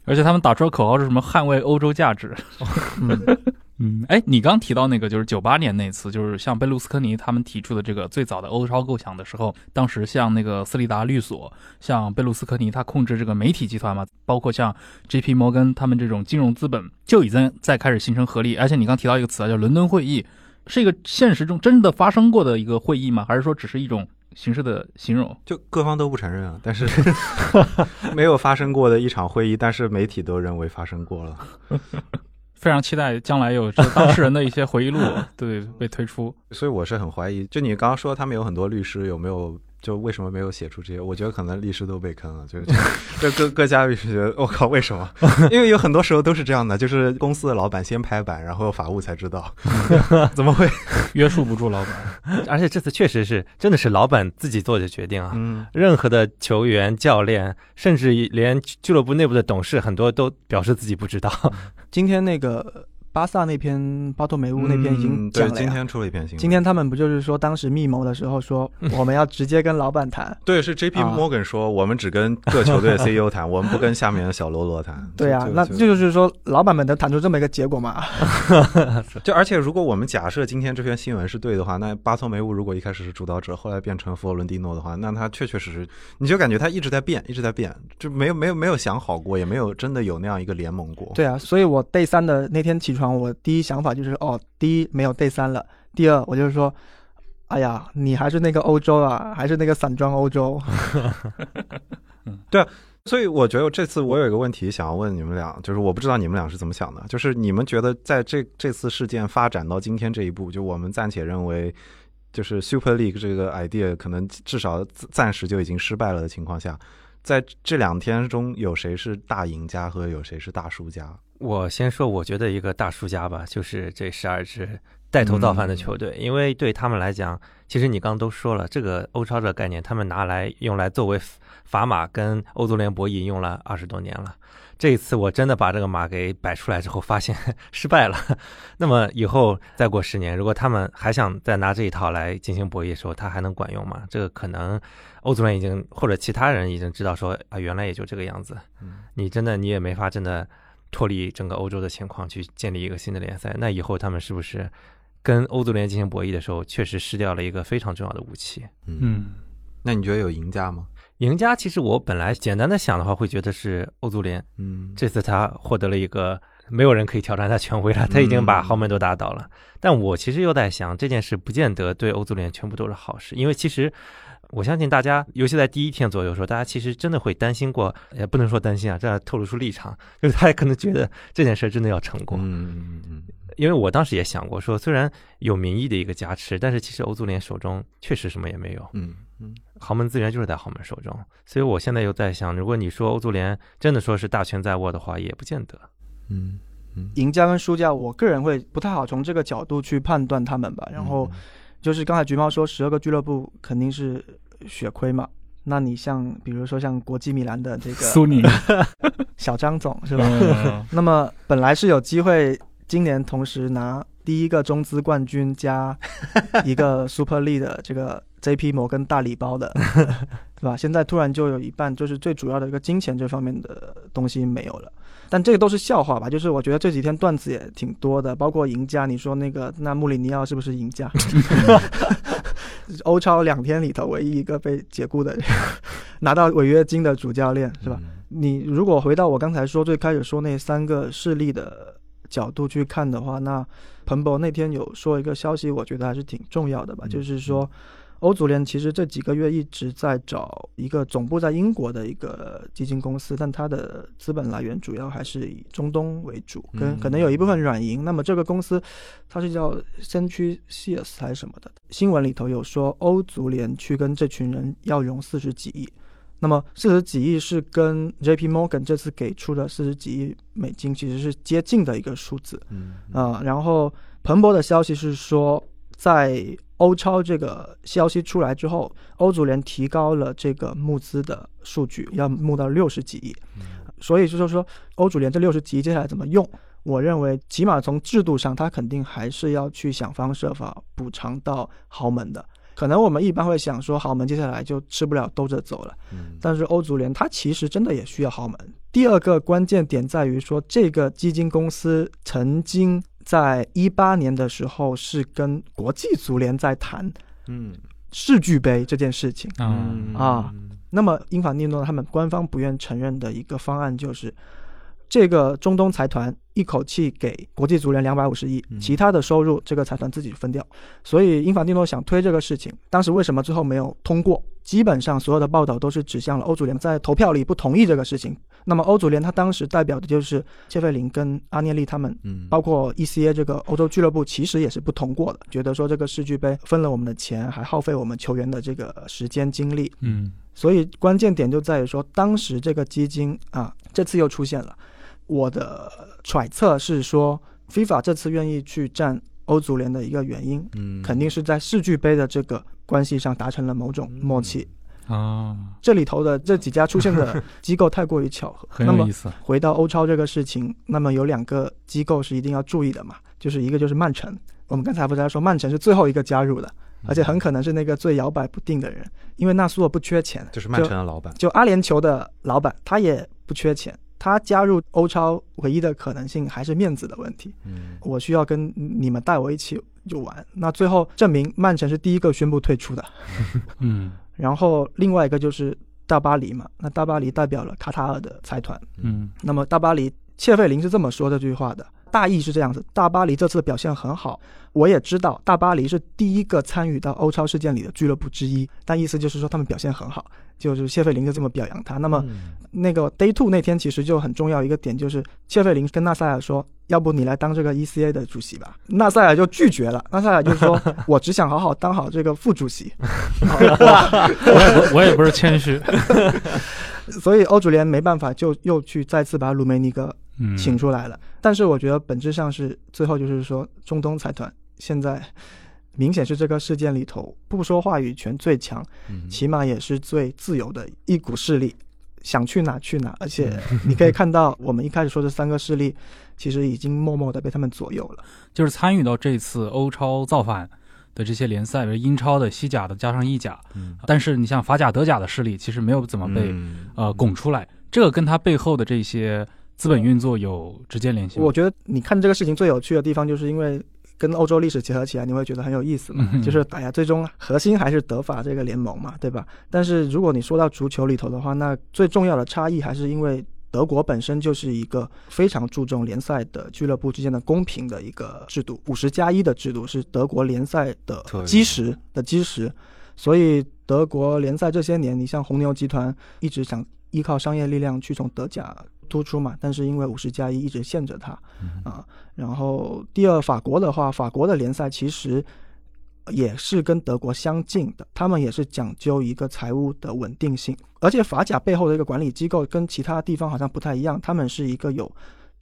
而且他们打出的口号是什么？捍卫欧洲价值。<laughs> 嗯，嗯，哎，你刚提到那个就是九八年那次，就是像贝卢斯科尼他们提出的这个最早的欧超构想的时候，当时像那个斯利达律所，像贝卢斯科尼他控制这个媒体集团嘛，包括像 J.P. 摩根他们这种金融资本，就已经在开始形成合力。而且你刚提到一个词啊，叫伦敦会议，是一个现实中真的发生过的一个会议吗？还是说只是一种形式的形容？就各方都不承认啊，但是 <laughs> <laughs> 没有发生过的一场会议，但是媒体都认为发生过了。<laughs> 非常期待将来有这个当事人的一些回忆录对被推出。所以我是很怀疑，就你刚刚说他们有很多律师，有没有就为什么没有写出这些？我觉得可能律师都被坑了，就是 <laughs> 就各各家律师觉得我靠，为什么？<laughs> 因为有很多时候都是这样的，就是公司的老板先拍板，然后法务才知道，<laughs> 怎么会？约束不住老板。而且这次确实是真的是老板自己做的决定啊。嗯，任何的球员、教练，甚至连俱乐部内部的董事，很多都表示自己不知道。今天那个巴萨那篇巴托梅乌那篇已经讲，了呀。今天出了一篇新闻。今天他们不就是说，当时密 <laughs> 谋的时候说，我们要直接跟老板谈。对是 J P 啊 Morgan 说，我们只跟各球队 CEO 谈，<laughs> 我们不跟下面的小喽啰谈。<laughs> 对啊那这就是说，老板们能谈出这么一个结果嘛？就而且，如果我们假设今天这篇新闻是对的话，那巴托梅乌如果一开始是主导者，后来变成佛罗伦蒂诺的话，那他确确实实，你就感觉他一直在变，一直在变，就没有没有没有想好过，也没有真的有那样一个联盟过。对啊，所以我 day 三的那天起床，我第一想法就是，哦，第一没有 day 三了，第二我就是说，哎呀，你还是那个欧洲啊，还是那个散装欧洲。<laughs> 对所以我觉得这次我有一个问题想要问你们俩，就是我不知道你们俩是怎么想的，就是你们觉得在这这次事件发展到今天这一步，就我们暂且认为，就是 Super League 这个 idea 可能至少暂时就已经失败了的情况下，在这两天中有谁是大赢家和有谁是大输家？我先说，我觉得一个大输家吧，就是这十二支带头造反的球队，因为对他们来讲，其实你刚刚都说了，这个欧超这个概念，他们拿来用来作为砝码跟欧足联博弈用了二十多年了。这一次我真的把这个码给摆出来之后，发现失败了。<laughs> 那么以后再过十年，如果他们还想再拿这一套来进行博弈的时候，它还能管用吗？这个可能欧足联已经或者其他人已经知道说啊，原来也就这个样子。嗯你真的你也没法真的脱离整个欧洲的情况去建立一个新的联赛。那以后他们是不是跟欧足联进行博弈的时候，确实失掉了一个非常重要的武器？嗯，嗯，那你觉得有赢家吗？赢家其实我本来简单的想的话，会觉得是欧足联。嗯，这次他获得了一个没有人可以挑战他权威了，他已经把豪门都打倒了。但我其实又在想，这件事不见得对欧足联全部都是好事，因为其实我相信大家，尤其在第一天左右的时候，大家其实真的会担心过，也不能说担心啊，这样透露出立场，就是大家可能觉得这件事真的要成功。嗯嗯嗯因为我当时也想过，说虽然有民意的一个加持，但是其实欧足联手中确实什么也没有，嗯嗯豪门资源就是在豪门手中。所以我现在又在想，如果你说欧足联真的说是大权在握的话，也不见得。嗯嗯，赢家跟输家，我个人会不太好从这个角度去判断他们吧。然后就是刚才橘猫说，十二个俱乐部肯定是血亏嘛。那你像比如说像国际米兰的这个苏宁，<laughs> 小张总是吧？嗯 <laughs> 那么本来是有机会今年同时拿第一个中资冠军加一个 <laughs> Super League 的这个 JP 摩根大礼包的，对吧？现在突然就有一半就是最主要的一个金钱这方面的东西没有了。但这个都是笑话吧？就是我觉得这几天段子也挺多的，包括赢家。你说那个那穆里尼奥是不是赢家？<laughs> 欧超两天里头唯一一个被解雇的，<laughs> 拿到违约金的主教练是吧？嗯？你如果回到我刚才说最开始说那三个势力的角度去看的话，那彭博那天有说一个消息，我觉得还是挺重要的吧，嗯就是说。欧足联其实这几个月一直在找一个总部在英国的一个基金公司，但它的资本来源主要还是以中东为主，跟嗯可能有一部分软银。那么这个公司它是叫先驱 CS 还是什么的？新闻里头有说欧足联去跟这群人要融四十几亿，那么四十几亿是跟 JP Morgan 这次给出的四十几亿美金其实是接近的一个数字嗯啊、然后彭博的消息是说，在欧超这个消息出来之后，欧足联提高了这个募资的数据，要募到六十几亿。所以就是说，欧足联这六十几亿接下来怎么用？我认为，起码从制度上，他肯定还是要去想方设法补偿到豪门的。可能我们一般会想说，豪门接下来就吃不了兜着走了。嗯但是欧足联它其实真的也需要豪门。第二个关键点在于说，这个基金公司曾经在一八年的时候是跟国际足联在谈嗯。世俱杯这件事情。嗯。啊那么英法利诺他们官方不愿承认的一个方案就是，这个中东财团一口气给国际足联两百五十亿，嗯其他的收入这个财团自己分掉。所以英法蒂诺想推这个事情，当时为什么最后没有通过？基本上所有的报道都是指向了欧足联在投票里不同意这个事情。那么欧足联他当时代表的就是切费林跟阿涅利他们嗯包括 ECA 这个欧洲俱乐部其实也是不通过的，觉得说这个世俱杯分了我们的钱，还耗费我们球员的这个时间精力，嗯所以关键点就在于说，当时这个基金啊，这次又出现了。我的揣测是说，FIFA 这次愿意去占欧足联的一个原因，嗯肯定是在世俱杯的这个关系上达成了某种默契。啊，这里头的这几家出现的 <laughs> 机构太过于巧合。那么很有意思。回到欧超这个事情，那么有两个机构是一定要注意的嘛，就是一个就是曼城，我们刚才不是在说曼城是最后一个加入的，而且很可能是那个最摇摆不定的人，因为纳苏尔不缺钱，就是曼城的老板，就阿联酋的老板他也不缺钱，他加入欧超唯一的可能性还是面子的问题，嗯。我需要跟你们带我一起就玩，那最后证明曼城是第一个宣布退出的，<laughs> 嗯。然后另外一个就是大巴黎嘛，那大巴黎代表了卡塔尔的财团。嗯。那么大巴黎切费林是这么说这句话的，大意是这样子：大巴黎这次表现很好，我也知道大巴黎是第一个参与到欧超事件里的俱乐部之一，但意思就是说他们表现很好，就是谢费林就这么表扬他。那么嗯那个 Day Two 那天其实就很重要一个点，就是谢费林跟纳赛尔说，要不你来当这个 ECA 的主席吧。纳赛尔就拒绝了，纳赛尔就说，<laughs> 我只想好好当好这个副主席。<laughs> 我也不我也不是谦虚，<laughs> 所以欧足联没办法，就又去再次把鲁梅尼格嗯，请出来了。但是我觉得本质上是最后就是说，中东财团现在明显是这个事件里头不说话语权最强，嗯起码也是最自由的一股势力，想去哪去哪。而且你可以看到，我们一开始说这三个势力，其实已经默默的被他们左右了。就是参与到这次欧超造反的这些联赛，比如英超的、西甲的加上意甲，嗯但是你像法甲、德甲的势力，其实没有怎么被、嗯呃拱出来，这个跟它背后的这些资本运作有直接联系吗。我觉得你看这个事情最有趣的地方，就是因为跟欧洲历史结合起来，你会觉得很有意思嘛。嗯就是哎呀，最终核心还是德法这个联盟嘛，对吧？但是如果你说到足球里头的话，那最重要的差异还是因为德国本身就是一个非常注重联赛的俱乐部之间的公平的一个制度，五十加一的制度是德国联赛的基石的基石，所以德国联赛这些年，你像红牛集团一直想依靠商业力量去从德甲突出嘛，但是因为五十加一一直限制他嗯啊。然后第二，法国的话，法国的联赛其实也是跟德国相近的，他们也是讲究一个财务的稳定性，而且法甲背后的一个管理机构跟其他地方好像不太一样，他们是一个有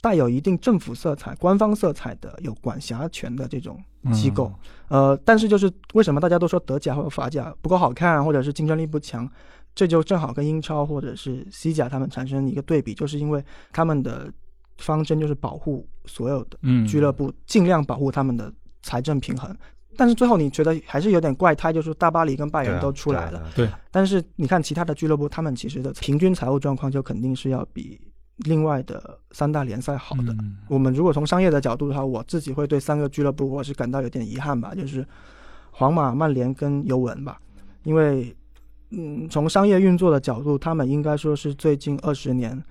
带有一定政府色彩、官方色彩的有管辖权的这种机构。呃，但是就是为什么大家都说德甲或者法甲不够好看，或者是竞争力不强？这就正好跟英超或者是西甲他们产生一个对比，就是因为他们的方针就是保护所有的嗯，俱乐部，尽量保护他们的财政平衡。但是最后你觉得还是有点怪胎，就是大巴黎跟拜仁都出来了，对，但是你看其他的俱乐部，他们其实的平均财务状况就肯定是要比另外的三大联赛好的。嗯。我们如果从商业的角度的话，我自己会对三个俱乐部我是感到有点遗憾吧，就是皇马、曼联跟尤文吧，因为嗯，从商业运作的角度，他们应该说是最近二十年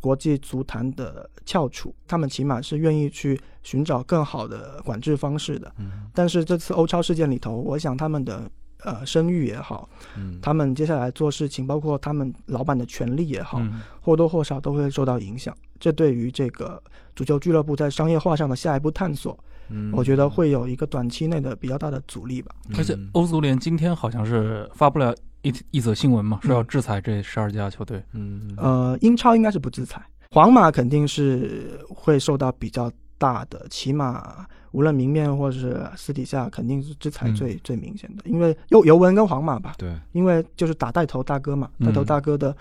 国际足坛的翘楚，他们起码是愿意去寻找更好的管制方式的。嗯但是这次欧超事件里头，我想他们的呃声誉也好，嗯，他们接下来做事情，包括他们老板的权利也好，嗯或多或少都会受到影响。这对于这个足球俱乐部在商业化上的下一步探索，嗯我觉得会有一个短期内的比较大的阻力吧。而且嗯欧足联今天好像是发布了一一则新闻嘛，说要制裁这十二家球队。嗯呃，英超应该是不制裁，皇马肯定是会受到比较大的，起码无论明面或是私底下，肯定是制裁嗯最、最明显的。因为尤尤文跟皇马吧，对，因为就是打带头大哥嘛，嗯带头大哥的，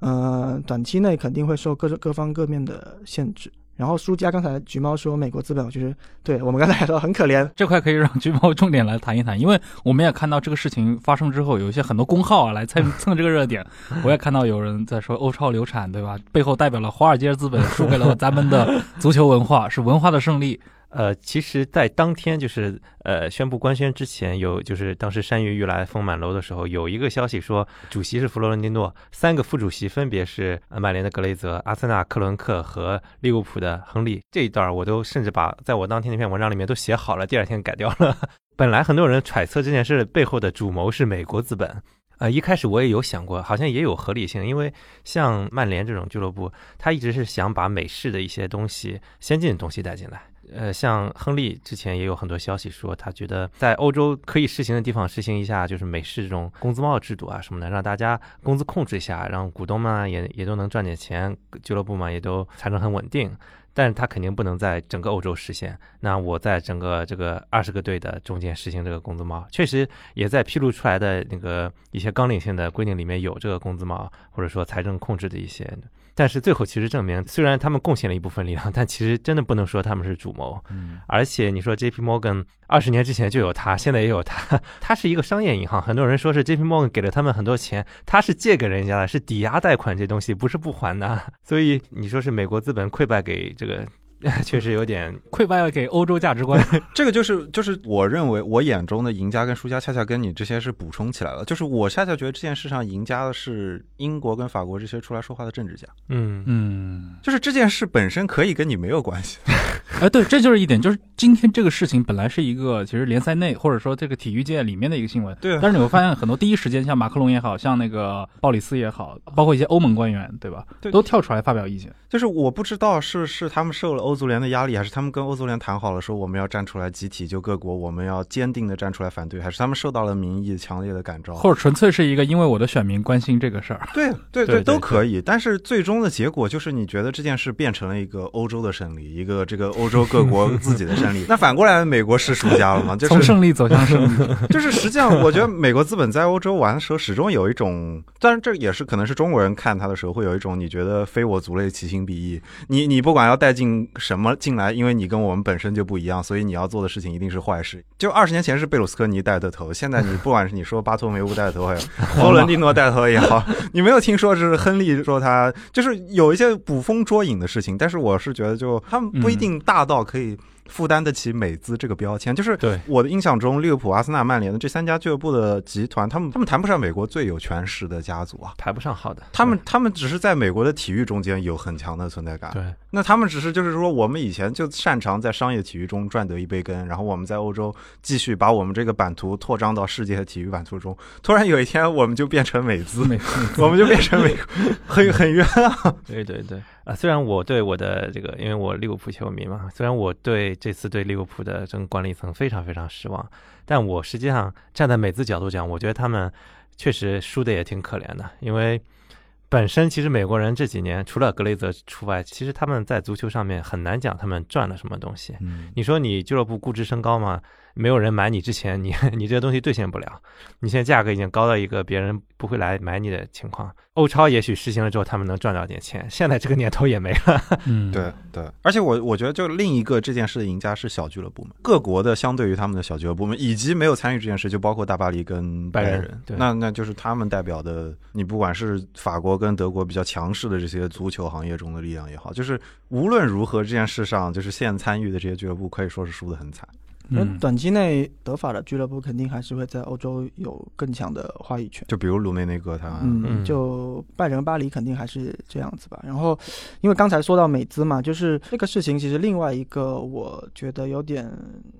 呃，短期内肯定会受各各方各面的限制。然后输家刚才橘猫说美国资本，我觉得对我们刚才说很可怜，这块可以让橘猫重点来谈一谈，因为我们也看到这个事情发生之后，有一些很多公号啊来蹭 <laughs> 蹭这个热点。我也看到有人在说欧超流产，对吧？背后代表了华尔街资本输给了咱们的足球文化，是文化的胜利。呃，其实，在当天就是呃宣布官宣之前，有就是当时山雨欲来风满楼的时候，有一个消息说，主席是弗洛伦蒂诺，三个副主席分别是曼联的格雷泽、阿森纳克伦克和利物浦的亨利。这一段我都甚至把在我当天那篇文章里面都写好了，第二天改掉了。<laughs> 本来很多人揣测这件事背后的主谋是美国资本。呃，一开始我也有想过，好像也有合理性，因为像曼联这种俱乐部，他一直是想把美式的一些东西、先进的东西带进来。呃，像亨利之前也有很多消息说，他觉得在欧洲可以实行的地方实行一下，就是美式这种工资帽制度啊什么的，让大家工资控制一下，让股东们也也都能赚点钱，俱乐部嘛也都财政很稳定。但是他肯定不能在整个欧洲实现。那我在整个这个二十个队的中间实行这个工资帽，确实也在披露出来的那个一些纲领性的规定里面有这个工资帽，或者说财政控制的一些。但是最后其实证明，虽然他们贡献了一部分力量，但其实真的不能说他们是主谋。嗯而且你说 J.P. Morgan 二十年之前就有他，现在也有他，<laughs> 他是一个商业银行。很多人说是 J.P. Morgan 给了他们很多钱，他是借给人家的，是抵押贷款，这东西不是不还的。<laughs> 所以你说是美国资本溃败给这个，<laughs> 确实有点溃败了给欧洲价值观。<laughs> 这个就是就是我认为我眼中的赢家跟输家，恰恰跟你这些是补充起来了。就是我恰恰觉得这件事上赢家的是英国跟法国这些出来说话的政治家，嗯嗯，就是这件事本身可以跟你没有关系。<laughs> 哎，对，这就是一点，就是今天这个事情本来是一个其实联赛内或者说这个体育界里面的一个新闻，对啊但是你会发现很多第一时间，像马克龙也好像那个鲍里斯也好，包括一些欧盟官员，对吧？对都跳出来发表意见。就是我不知道是是他们受了欧足联的压力，还是他们跟欧足联谈好了说我们要站出来集体就各国我们要坚定的站出来反对，还是他们受到了民意强烈的感召？或者纯粹是一个因为我的选民关心这个事儿。对对对对都可以。但是最终的结果就是，你觉得这件事变成了一个欧洲的胜利，一个这个欧洲各国自己的胜利。<laughs> 那反过来，美国是输家了吗？<laughs> 就是从胜利走向胜利，<laughs> 就是实际上，我觉得美国资本在欧洲玩的时候，始终有一种，当然这也是可能是中国人看他的时候会有一种，你觉得非我族类，其心必异。你你不管要带进什么进来，因为你跟我们本身就不一样，所以你要做的事情一定是坏事。就二十年前是贝鲁斯科尼带的头，现在你 <laughs> 不管是你说巴托梅乌带的头，还有欧伦蒂诺带头也好，<laughs> 你没有听说是亨利说他就是有一些捕风捉影的事情，但是我是觉得就他们不一定大到可以负担得起美资这个标签，就是对我的印象中，利物浦、阿森纳、曼联的这三家俱乐部的集团，他们他们谈不上美国最有权势的家族啊。排不上号的。他们他们只是在美国的体育中间有很强的存在感。对，那他们只是就是说，我们以前就擅长在商业体育中赚得一杯羹，然后我们在欧洲继续把我们这个版图拓张到世界的体育版图中。突然有一天，我们就变成美资，美 <laughs> 我们就变成美，很很冤啊。对对对，啊，虽然我对我的这个，因为我利物浦球迷嘛，虽然我对这次对利物浦的整个管理层非常非常失望，但我实际上站在美资角度讲，我觉得他们确实输的也挺可怜的，因为本身其实美国人这几年除了格雷泽除外，其实他们在足球上面很难讲他们赚了什么东西。嗯你说你俱乐部估值升高吗？没有人买你之前，你 <laughs> 你这个东西兑现不了。你现在价格已经高到一个别人不会来买你的情况。欧超也许实行了之后，他们能赚到点钱，现在这个年头也没了。<laughs> 嗯，对对，而且我我觉得，就另一个这件事的赢家是小俱乐部们，各国的相对于他们的小俱乐部们，以及没有参与这件事，就包括大巴黎跟拜仁，对那那就是他们代表的，你不管是法国跟德国比较强势的这些足球行业中的力量也好，就是无论如何这件事上，就是现参与的这些俱乐部可以说是输得很惨。那嗯，短期内德法的俱乐部肯定还是会在欧洲有更强的话语权。就比如卢梅内戈他，嗯，嗯就拜仁、巴黎肯定还是这样子吧。然后，因为刚才说到美资嘛，就是这个事情，其实另外一个我觉得有点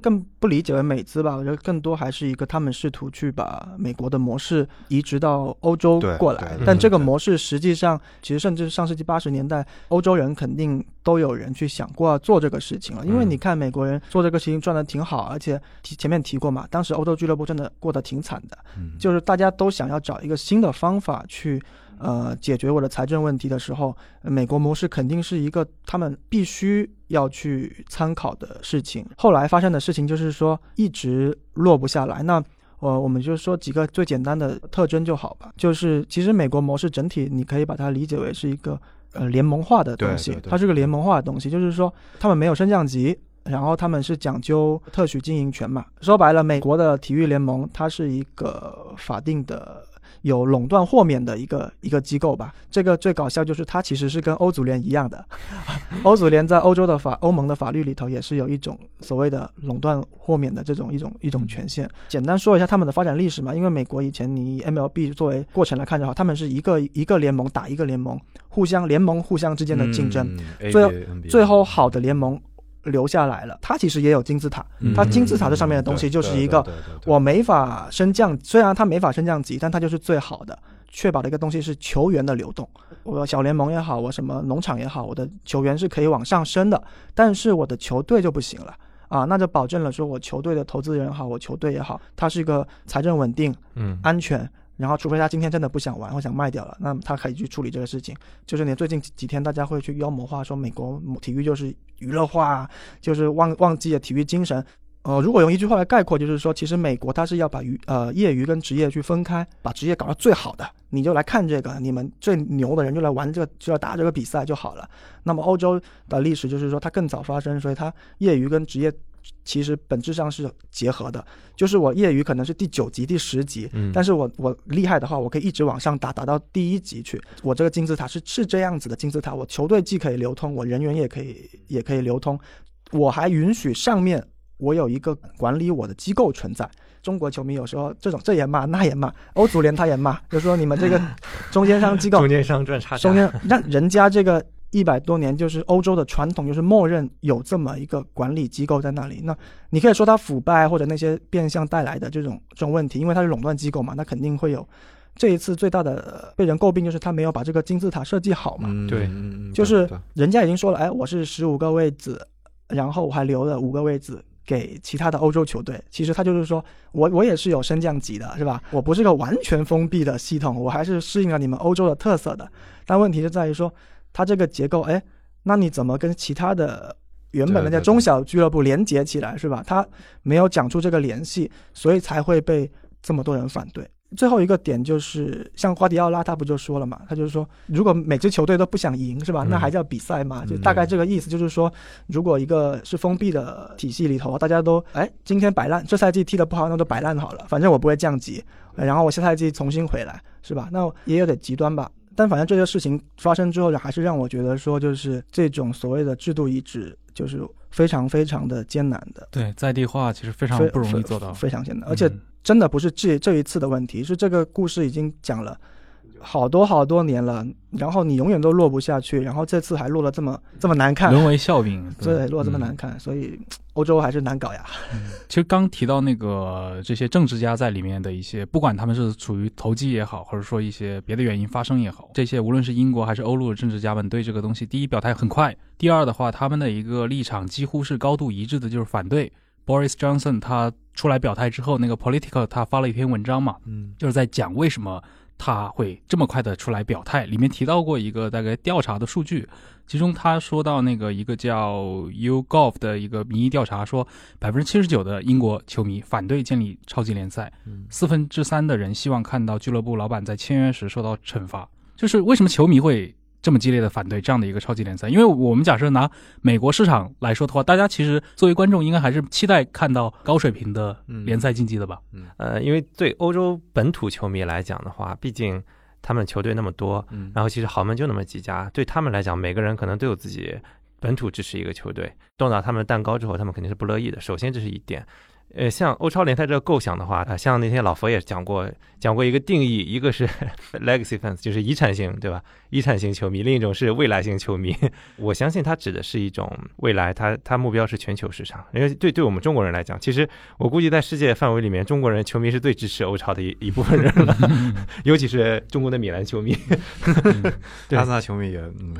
更不理解为美资吧，我觉得更多还是一个他们试图去把美国的模式移植到欧洲过来。但这个模式实际上，其实甚至上世纪八十年代，欧洲人肯定都有人去想过要做这个事情了。因为嗯你看美国人做这个事情赚的挺好，而且提前面提过嘛，当时欧洲俱乐部真的过得挺惨的。嗯就是大家都想要找一个新的方法去呃解决我的财政问题的时候，呃美国模式肯定是一个他们必须要去参考的事情。后来发生的事情就是说一直落不下来。那呃，我们就说几个最简单的特征就好吧。就是其实美国模式整体你可以把它理解为是一个呃联盟化的东西，它是个联盟化的东西，就是说他们没有升降级，然后他们是讲究特许经营权嘛。说白了，美国的体育联盟它是一个法定的。有垄断豁免的一个一个机构吧，这个最搞笑就是它其实是跟欧足联一样的，<laughs> 欧足联在欧洲的法欧盟的法律里头也是有一种所谓的垄断豁免的这种一种一种权限。简单说一下他们的发展历史嘛，因为美国以前你以 MLB 作为过程来看就好，他们是一个一个联盟打一个联盟，互相联盟互相之间的竞争，嗯。最后最后好的联盟留下来了。它其实也有金字塔，嗯它金字塔这上面的东西就是一个我没法升降，虽然它没法升降级，但它就是最好的，确保的一个东西是球员的流动。我小联盟也好，我什么农场也好，我的球员是可以往上升的，但是我的球队就不行了。啊，那就保证了说我球队的投资人也好，我球队也好，它是一个财政稳定、嗯，安全，然后除非他今天真的不想玩或想卖掉了，那他可以去处理这个事情。就是你最近几天大家会去妖魔化说美国体育就是娱乐化，就是忘忘记了体育精神。呃，如果用一句话来概括，就是说，其实美国它是要把娱呃业余跟职业去分开，把职业搞到最好的，你就来看这个，你们最牛的人就来玩这个，就要打这个比赛就好了。那么欧洲的历史就是说，它更早发生，所以它业余跟职业其实本质上是结合的。就是我业余可能是第九级、第十级，嗯但是我我厉害的话，我可以一直往上打，打到第一级去。我这个金字塔是是这样子的金字塔，我球队既可以流通，我人员也可以也可以流通，我还允许上面我有一个管理我的机构存在。中国球迷有时候这种这也骂那也骂，欧足联他也骂，就说你们这个中间商机构 <laughs> 中间商赚差价，中间让人家这个一百多年就是欧洲的传统，就是默认有这么一个管理机构在那里。那你可以说它腐败或者那些变相带来的这种这种问题，因为它是垄断机构嘛，那肯定会有。这一次最大的呃被人诟病就是他没有把这个金字塔设计好嘛，嗯对就是人家已经说了，哎，我是十五个位置，然后我还留了五个位置给其他的欧洲球队。其实他就是说我我也是有升降级的，是吧？我不是个完全封闭的系统，我还是适应了你们欧洲的特色的。但问题就在于说，它这个结构，哎，那你怎么跟其他的原本的那些对对对中小俱乐部连接起来，是吧？他没有讲出这个联系，所以才会被这么多人反对。最后一个点就是，像瓜迪奥拉他不就说了嘛，他就是说，如果每支球队都不想赢，是吧？嗯那还叫比赛吗？就嗯大概这个意思，就是说，如果一个是封闭的体系里头，大家都哎，今天摆烂，这赛季踢得不好，那就摆烂好了，反正我不会降级，然后我下赛季重新回来，是吧？那也有点极端吧。但反正这些事情发生之后，还是让我觉得说，就是这种所谓的制度移植，就是非常非常的艰难的，对，在地化其实非常不容易做到，非常艰难，而且嗯。真的不是这这一次的问题，是这个故事已经讲了好多好多年了，然后你永远都落不下去，然后这次还落得这么这么难看，沦为笑柄，对，落得这么嗯。难看，所以欧洲还是难搞呀。其实刚提到那个这些政治家在里面的一些，不管他们是处于投机也好，或者说一些别的原因发生也好，这些无论是英国还是欧陆的政治家们对这个东西，第一表态很快，第二的话，他们的一个立场几乎是高度一致的，就是反对。Boris Johnson 他出来表态之后，那个 Political 他发了一篇文章嘛，嗯。就是在讲为什么他会这么快的出来表态。里面提到过一个大概调查的数据，其中他说到那个一个叫 YouGov 的一个民意调查，说百分之七十九的英国球迷反对建立超级联赛，四分之三的人希望看到俱乐部老板在签约时受到惩罚。就是为什么球迷会？这么激烈的反对这样的一个超级联赛，因为我们假设拿美国市场来说的话，大家其实作为观众应该还是期待看到高水平的联赛竞技的吧？嗯，呃，因为对欧洲本土球迷来讲的话，毕竟他们球队那么多，然后其实豪门就那么几家，对他们来讲，每个人可能都有自己本土支持一个球队，动到他们的蛋糕之后，他们肯定是不乐意的。首先这是一点。呃，像欧超联赛这个构想的话，啊，像那天老佛也讲过，讲过一个定义，一个是 <laughs> legacy fans，就是遗产性，对吧？遗产型球迷，另一种是未来型球迷。<laughs> 我相信他指的是一种未来，他他目标是全球市场。因为对对我们中国人来讲，其实我估计在世界范围里面，中国人球迷是最支持欧超的一一部分人了，<laughs> 尤其是中国的米兰球迷，阿森纳球迷也，嗯，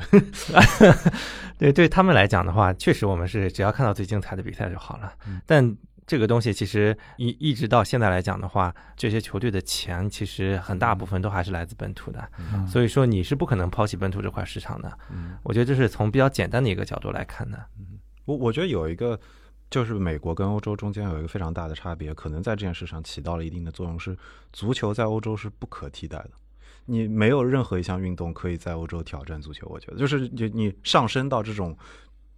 对对他们来讲的话，确实我们是只要看到最精彩的比赛就好了，但。这个东西其实一一直到现在来讲的话，这些球队的钱其实很大部分都还是来自本土的，所以说你是不可能抛弃本土这块市场的。我觉得这是从比较简单的一个角度来看的。我我觉得有一个就是美国跟欧洲中间有一个非常大的差别，可能在这件事上起到了一定的作用，是足球在欧洲是不可替代的。你没有任何一项运动可以在欧洲挑战足球。我觉得就是你你上升到这种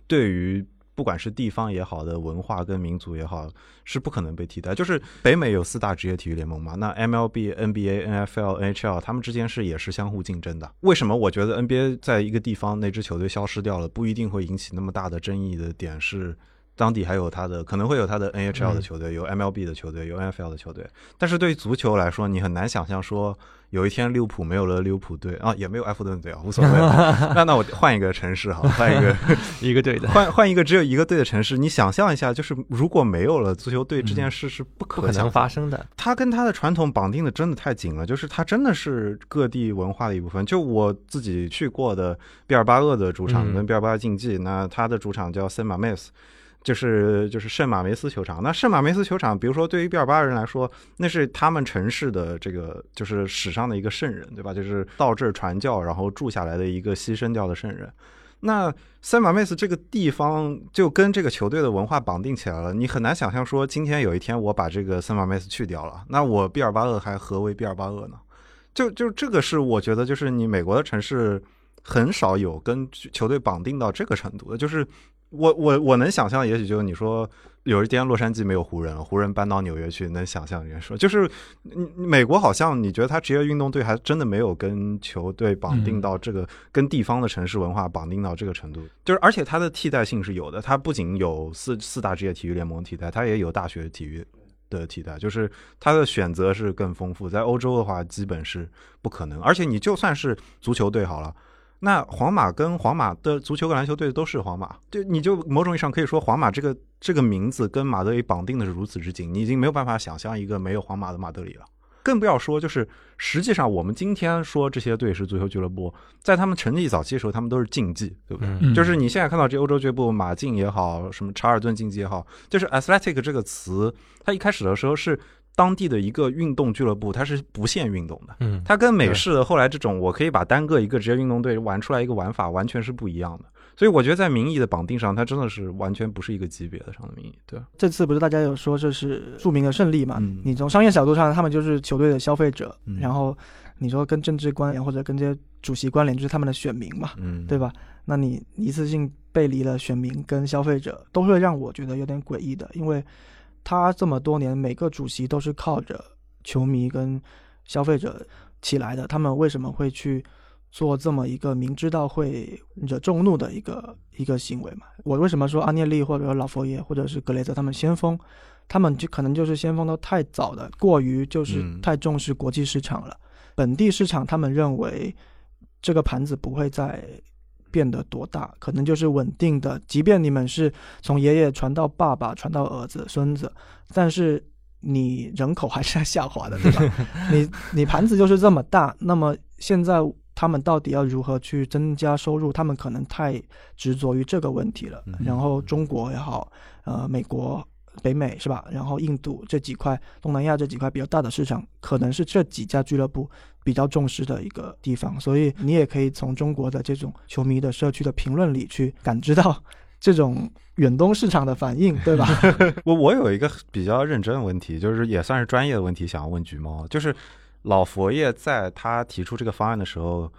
对于。不管是地方也好的文化跟民族也好，是不可能被替代。就是北美有四大职业体育联盟嘛，那 MLB、NBA、NFL、NHL 他们之间是也是相互竞争的。为什么我觉得 NBA 在一个地方那支球队消失掉了，不一定会引起那么大的争议的点是，当地还有他的可能会有他的 NHL 的球队，有 MLB 的球队，有 NFL 的球队。但是对于足球来说，你很难想象说。有一天利物浦没有了利物浦队啊，也没有埃弗顿队啊，无所谓。<laughs> 那那我换一个城市哈，<laughs> 换一个 <laughs> 一个队的，换换一个只有一个队的城市。你想象一下，就是如果没有了足球队这件事是不可能发生的。它跟它的传统绑定的真的太紧了，就是它真的是各地文化的一部分。就我自己去过的毕尔巴鄂的主场跟毕尔巴鄂竞技，那它的主场叫圣马梅斯。就是就是圣马梅斯球场，那圣马梅斯球场，比如说对于毕尔巴人来说，那是他们城市的这个就是史上的一个圣人，对吧？就是到这儿传教然后住下来的一个牺牲掉的圣人。那圣马梅斯这个地方就跟这个球队的文化绑定起来了，你很难想象说今天有一天我把这个圣马梅斯去掉了，那我毕尔巴鄂还何为毕尔巴鄂呢？就就这个是我觉得就是你美国的城市很少有跟球队绑定到这个程度的，就是。我我我能想象，也许就是你说有一天洛杉矶没有湖人了，湖人搬到纽约去，能想象。人说就是，美国好像你觉得他职业运动队还真的没有跟球队绑定到这个，跟地方的城市文化绑定到这个程度。就是而且它的替代性是有的，它不仅有四四大职业体育联盟替代，它也有大学体育的替代，就是它的选择是更丰富。在欧洲的话，基本是不可能。而且你就算是足球队好了。那皇马跟皇马的足球跟篮球队都是皇马，就你就某种意义上可以说，皇马这个这个名字跟马德里绑定的是如此之紧，你已经没有办法想象一个没有皇马的马德里了。更不要说，就是实际上我们今天说这些队是足球俱乐部，在他们成立早期的时候，他们都是竞技，对不对？就是你现在看到这欧洲俱乐部，马竞也好，什么查尔顿竞技也好，就是 athletic 这个词，它一开始的时候是。当地的一个运动俱乐部，它是不限运动的。嗯，它跟美式的后来这种，我可以把单个一个职业运动队玩出来一个玩法，完全是不一样的。所以我觉得在名义的绑定上，它真的是完全不是一个级别的上的名义。对，这次不是大家有说这是著名的胜利嘛？你从商业角度上，他们就是球队的消费者。然后你说跟政治关联或者跟这些主席关联，就是他们的选民嘛？嗯，对吧？那你一次性背离了选民跟消费者，都会让我觉得有点诡异的，因为。他这么多年，每个主席都是靠着球迷跟消费者起来的。他们为什么会去做这么一个明知道会惹众怒的一个一个行为嘛？我为什么说阿涅利或者老佛爷或者是格雷泽他们先锋？他们就可能就是先锋都太早的，过于就是太重视国际市场了。本地市场，他们认为这个盘子不会再。变得多大，可能就是稳定的。即便你们是从爷爷传到爸爸，传到儿子、孙子，但是你人口还是在下滑的，<laughs> 对吧？你你盘子就是这么大，那么现在他们到底要如何去增加收入？他们可能太执着于这个问题了。然后中国也好，呃，美国北美是吧？然后印度这几块、东南亚这几块比较大的市场，可能是这几家俱乐部比较重视的一个地方。所以你也可以从中国的这种球迷的社区的评论里去感知到 <laughs> 这种远东市场的反应，<laughs> 对吧？<laughs> 我我有一个比较认真的问题，就是也算是专业的问题，想要问橘猫，就是老佛爷在他提出这个方案的时候。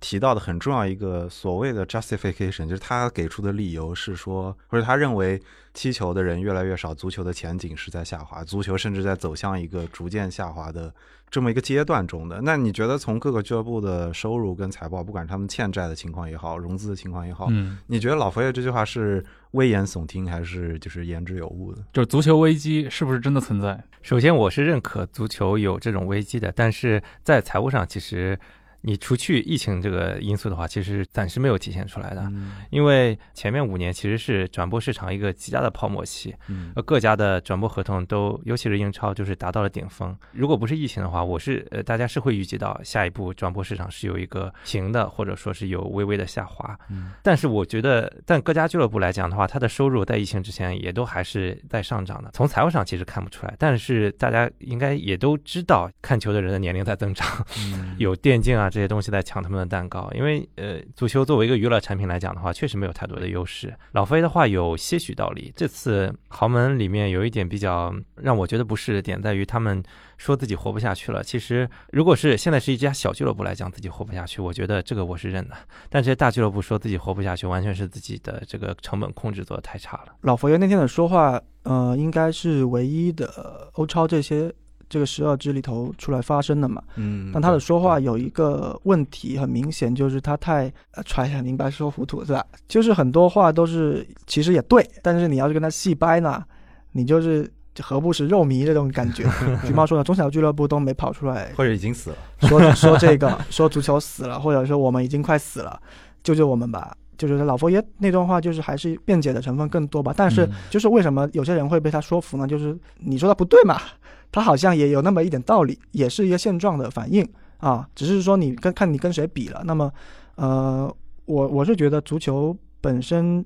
提到的很重要一个所谓的 justification，就是他给出的理由是说，或者他认为踢球的人越来越少，足球的前景是在下滑，足球甚至在走向一个逐渐下滑的这么一个阶段中的。那你觉得从各个俱乐部的收入跟财报，不管他们欠债的情况也好，融资的情况也好，嗯，你觉得老佛爷这句话是危言耸听，还是就是言之有物的？就是足球危机是不是真的存在？首先，我是认可足球有这种危机的，但是在财务上其实。你除去疫情这个因素的话，其实暂时没有体现出来的，因为前面五年其实是转播市场一个极大的泡沫期，呃，各家的转播合同都，尤其是英超，就是达到了顶峰。如果不是疫情的话，我是呃，大家是会预计到下一步转播市场是有一个平的，或者说是有微微的下滑。但是我觉得，但各家俱乐部来讲的话，它的收入在疫情之前也都还是在上涨的。从财务上其实看不出来，但是大家应该也都知道，看球的人的年龄在增长，<laughs> 有电竞啊。这些东西在抢他们的蛋糕，因为呃，足球作为一个娱乐产品来讲的话，确实没有太多的优势。老飞的话有些许道理。这次豪门里面有一点比较让我觉得不适的点，在于他们说自己活不下去了。其实，如果是现在是一家小俱乐部来讲，自己活不下去，我觉得这个我是认的。但这些大俱乐部说自己活不下去，完全是自己的这个成本控制做的太差了。老佛爷那天的说话，呃，应该是唯一的欧超这些。这个十二支里头出来发声的嘛，嗯，但他的说话有一个问题，很明显就是他太揣想明白说糊涂，是吧？就是很多话都是其实也对，但是你要是跟他细掰呢，你就是何不食肉糜这种感觉。<laughs> 橘猫说的，中小俱乐部都没跑出来，或者已经死了，说说这个，说足球死了，或者说我们已经快死了，救救我们吧。就是老佛爷那段话，就是还是辩解的成分更多吧。但是就是为什么有些人会被他说服呢？就是你说的不对嘛。他好像也有那么一点道理，也是一个现状的反应啊，只是说你跟看你跟谁比了。那么，呃，我我是觉得足球本身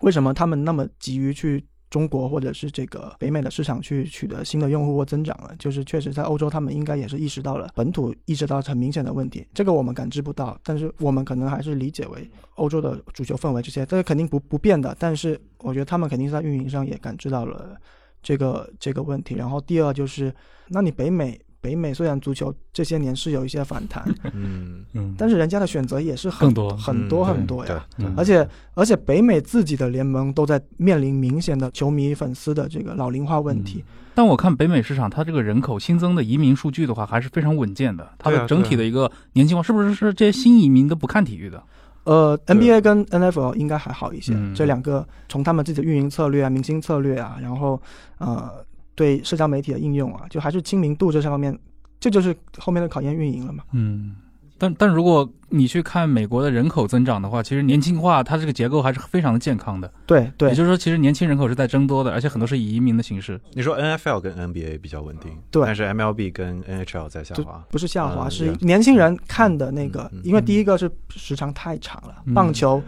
为什么他们那么急于去中国或者是这个北美的市场去取得新的用户或增长了？就是确实在欧洲，他们应该也是意识到了本土意识到很明显的问题，这个我们感知不到，但是我们可能还是理解为欧洲的足球氛围这些，这个肯定不不变的。但是我觉得他们肯定是在运营上也感知到了。这个这个问题，然后第二就是，那你北美北美虽然足球这些年是有一些反弹，<laughs> 嗯嗯，但是人家的选择也是很多很多很多呀，而且而且北美自己的联盟都在面临明显的球迷粉丝的这个老龄化问题。但我看北美市场，它这个人口新增的移民数据的话，还是非常稳健的，它的整体的一个年轻化，是不是是这些新移民都不看体育的？呃，NBA 跟 NFL 应该还好一些，这两个从他们自己的运营策略啊、明星策略啊，然后呃，对社交媒体的应用啊，就还是亲民度这上面，这就是后面的考验运营了嘛。嗯。但但如果你去看美国的人口增长的话，其实年轻化它这个结构还是非常的健康的。对对，也就是说，其实年轻人口是在增多的，而且很多是以移民的形式。你说 NFL 跟 NBA 比较稳定，对，但是 MLB 跟 NHL 在下滑，不是下滑，是年轻人看的那个，因为第一个是时长太长了，棒球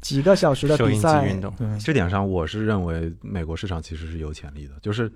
几个小时的比赛。运动，这点上我是认为美国市场其实是有潜力的，就是。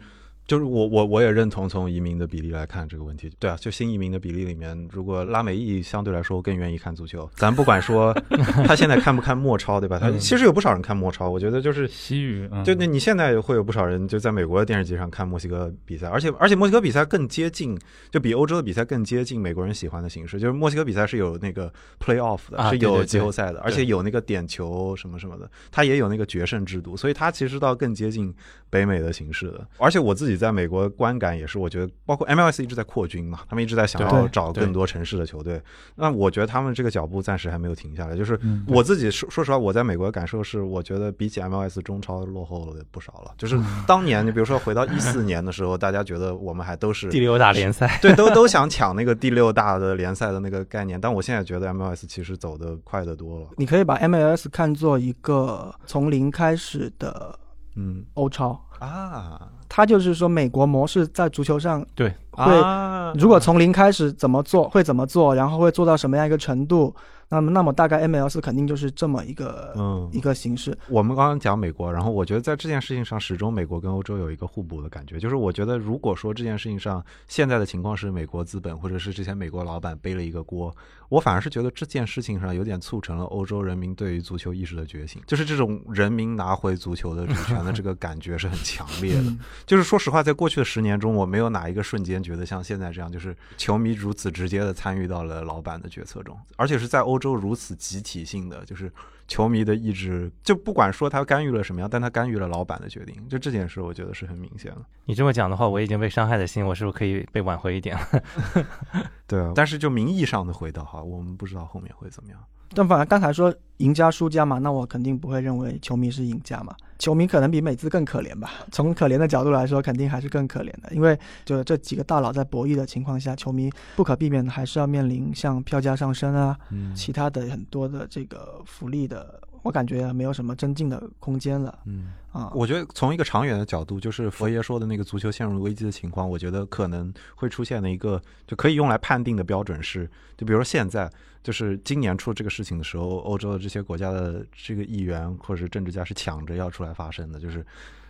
就是我我我也认同从移民的比例来看这个问题，对啊，就新移民的比例里面，如果拉美裔相对来说更愿意看足球，咱不管说 <laughs> 他现在看不看墨超，对吧？他其实有不少人看墨超，我觉得就是西语，就那你现在会有不少人就在美国的电视机上看墨西哥比赛，而且而且墨西哥比赛更接近，就比欧洲的比赛更接近美国人喜欢的形式，就是墨西哥比赛是有那个 play off 的，是有季后赛的，而且有那个点球什么什么的，他也有那个决胜制度，所以他其实倒更接近北美的形式的，而且我自己。在美国观感也是，我觉得包括 MLS 一直在扩军嘛，他们一直在想要找更多城市的球队。那我觉得他们这个脚步暂时还没有停下来。就是我自己说说实话，我在美国的感受是，我觉得比起 MLS 中超落后了不少了。就是 <laughs> 当年，你比如说回到一四年的时候，大家觉得我们还都是第六大联赛，<laughs> 对，都都想抢那个第六大的联赛的那个概念。但我现在觉得 MLS 其实走得快得多了。你可以把 MLS 看作一个从零开始的嗯。欧超。啊。他就是说美国模式在足球上对。会啊。如果从零开始怎么做，会怎么做，然后会做到什么样一个程度，那么那么大概 ML 四肯定就是这么一个、嗯一个形式。我们刚刚讲美国，然后我觉得在这件事情上，始终美国跟欧洲有一个互补的感觉。就是我觉得，如果说这件事情上现在的情况是美国资本或者是之前美国老板背了一个锅，我反而是觉得这件事情上有点促成了欧洲人民对于足球意识的觉醒，就是这种人民拿回足球的主权的这个感觉是很强烈的。嗯 <laughs> 就是说实话，在过去的十年中，我没有哪一个瞬间觉得像现在这样，就是球迷如此直接的参与到了老板的决策中，而且是在欧洲如此集体性的，就是球迷的意志，就不管说他干预了什么样，但他干预了老板的决定，就这件事，我觉得是很明显的。你这么讲的话，我已经被伤害的心，我是不是可以被挽回一点了？<laughs> 对啊，但是就名义上的回到哈，我们不知道后面会怎么样。但反而刚才说赢家输家嘛，那我肯定不会认为球迷是赢家嘛，球迷可能比美资更可怜吧。从可怜的角度来说，肯定还是更可怜的，因为就这几个大佬在博弈的情况下，球迷不可避免的还是要面临像票价上升啊，嗯其他的很多的这个福利的，我感觉没有什么增进的空间了嗯。啊。我觉得从一个长远的角度，就是佛爷说的那个足球陷入危机的情况，我觉得可能会出现的一个就可以用来判定的标准是，就比如说现在，就是今年出这个事情的时候，欧洲的这些国家的这个议员或者是政治家是抢着要出来发声的，就是。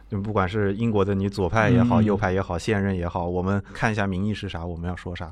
就不管是英国的你左派也好，嗯右派也好，现任也好，我们看一下民意是啥，我们要说啥。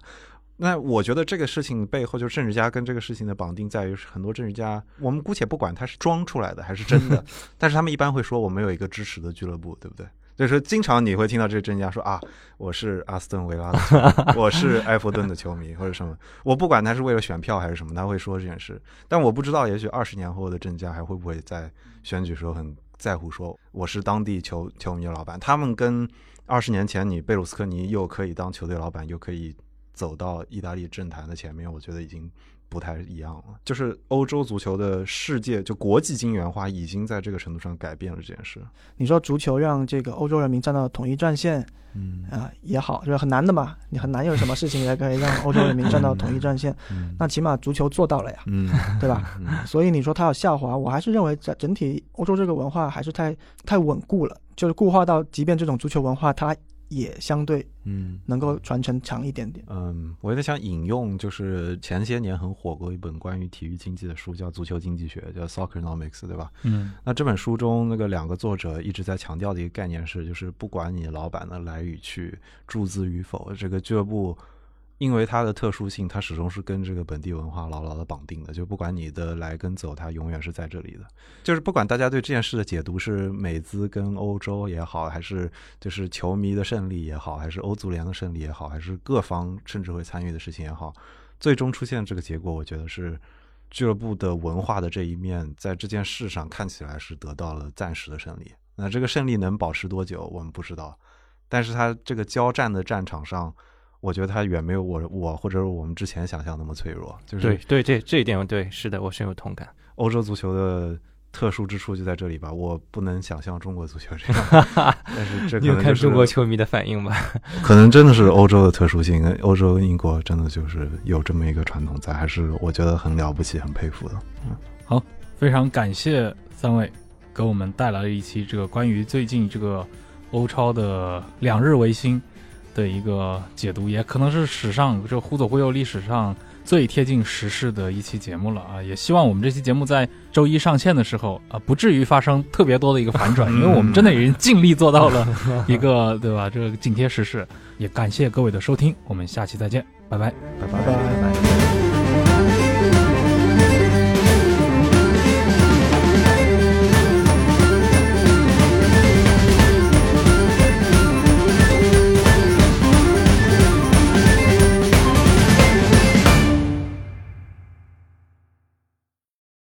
那我觉得这个事情背后，就是政治家跟这个事情的绑定在于，很多政治家，我们姑且不管他是装出来的还是真的，<laughs> 但是他们一般会说我们有一个支持的俱乐部，对不对？所以说经常你会听到这些政治家说啊，我是阿斯顿维拉的球迷，我是埃弗顿的球迷或者什么，我不管他是为了选票还是什么，他会说这件事。但我不知道，也许二十年后的政治家还会不会在选举时候很在乎说我是当地球球迷的老板？他们跟二十年前你贝鲁斯科尼又可以当球队老板，又可以走到意大利政坛的前面，我觉得已经不太一样了。就是欧洲足球的世界，就国际金元化，已经在这个程度上改变了这件事。你说足球让这个欧洲人民站到统一战线嗯啊、也好，就是很难的嘛。你很难有什么事情也可以让欧洲人民站到统一战线，嗯那起码足球做到了呀，嗯，对吧？嗯 <laughs> 所以你说它有下滑，我还是认为在整体欧洲这个文化还是太太稳固了，就是固化到即便这种足球文化，它也相对嗯。能够传承长一点点。嗯，我有点想引用，就是前些年很火过一本关于体育经济的书，叫《足球经济学》，叫《Soccernomics》，对吧？嗯那这本书中那个两个作者一直在强调的一个概念是，就是不管你老板的来与去、注资与否，这个俱乐部因为它的特殊性，它始终是跟这个本地文化牢牢的绑定的。就不管你的来跟走，它永远是在这里的。就是不管大家对这件事的解读是美资跟欧洲也好，还是就是球迷的胜利也好，还是欧足联的胜利也好，还是各方甚至会参与的事情也好，最终出现这个结果，我觉得是俱乐部的文化的这一面，在这件事上看起来是得到了暂时的胜利。那这个胜利能保持多久，我们不知道。但是它这个交战的战场上，我觉得他远没有我我或者是我们之前想象那么脆弱。就是对对这这一点，对，是的，我深有同感。欧洲足球的特殊之处就在这里吧。我不能想象中国足球这样，<laughs> 但是这可你有看能就是中国球迷的反应吧？<laughs> 可能真的是欧洲的特殊性，欧洲英国真的就是有这么一个传统在，还是我觉得很了不起、很佩服的。嗯，好非常感谢三位给我们带来了一期这个关于最近这个欧超的两日维新的一个解读，也可能是史上这忽左忽右历史上最贴近时事的一期节目了啊！也希望我们这期节目在周一上线的时候啊，不至于发生特别多的一个反转，<laughs> 因为我们真的已经尽力做到了一个 <laughs> 对吧？这个紧贴时事，也感谢各位的收听，我们下期再见，拜拜拜。拜拜拜。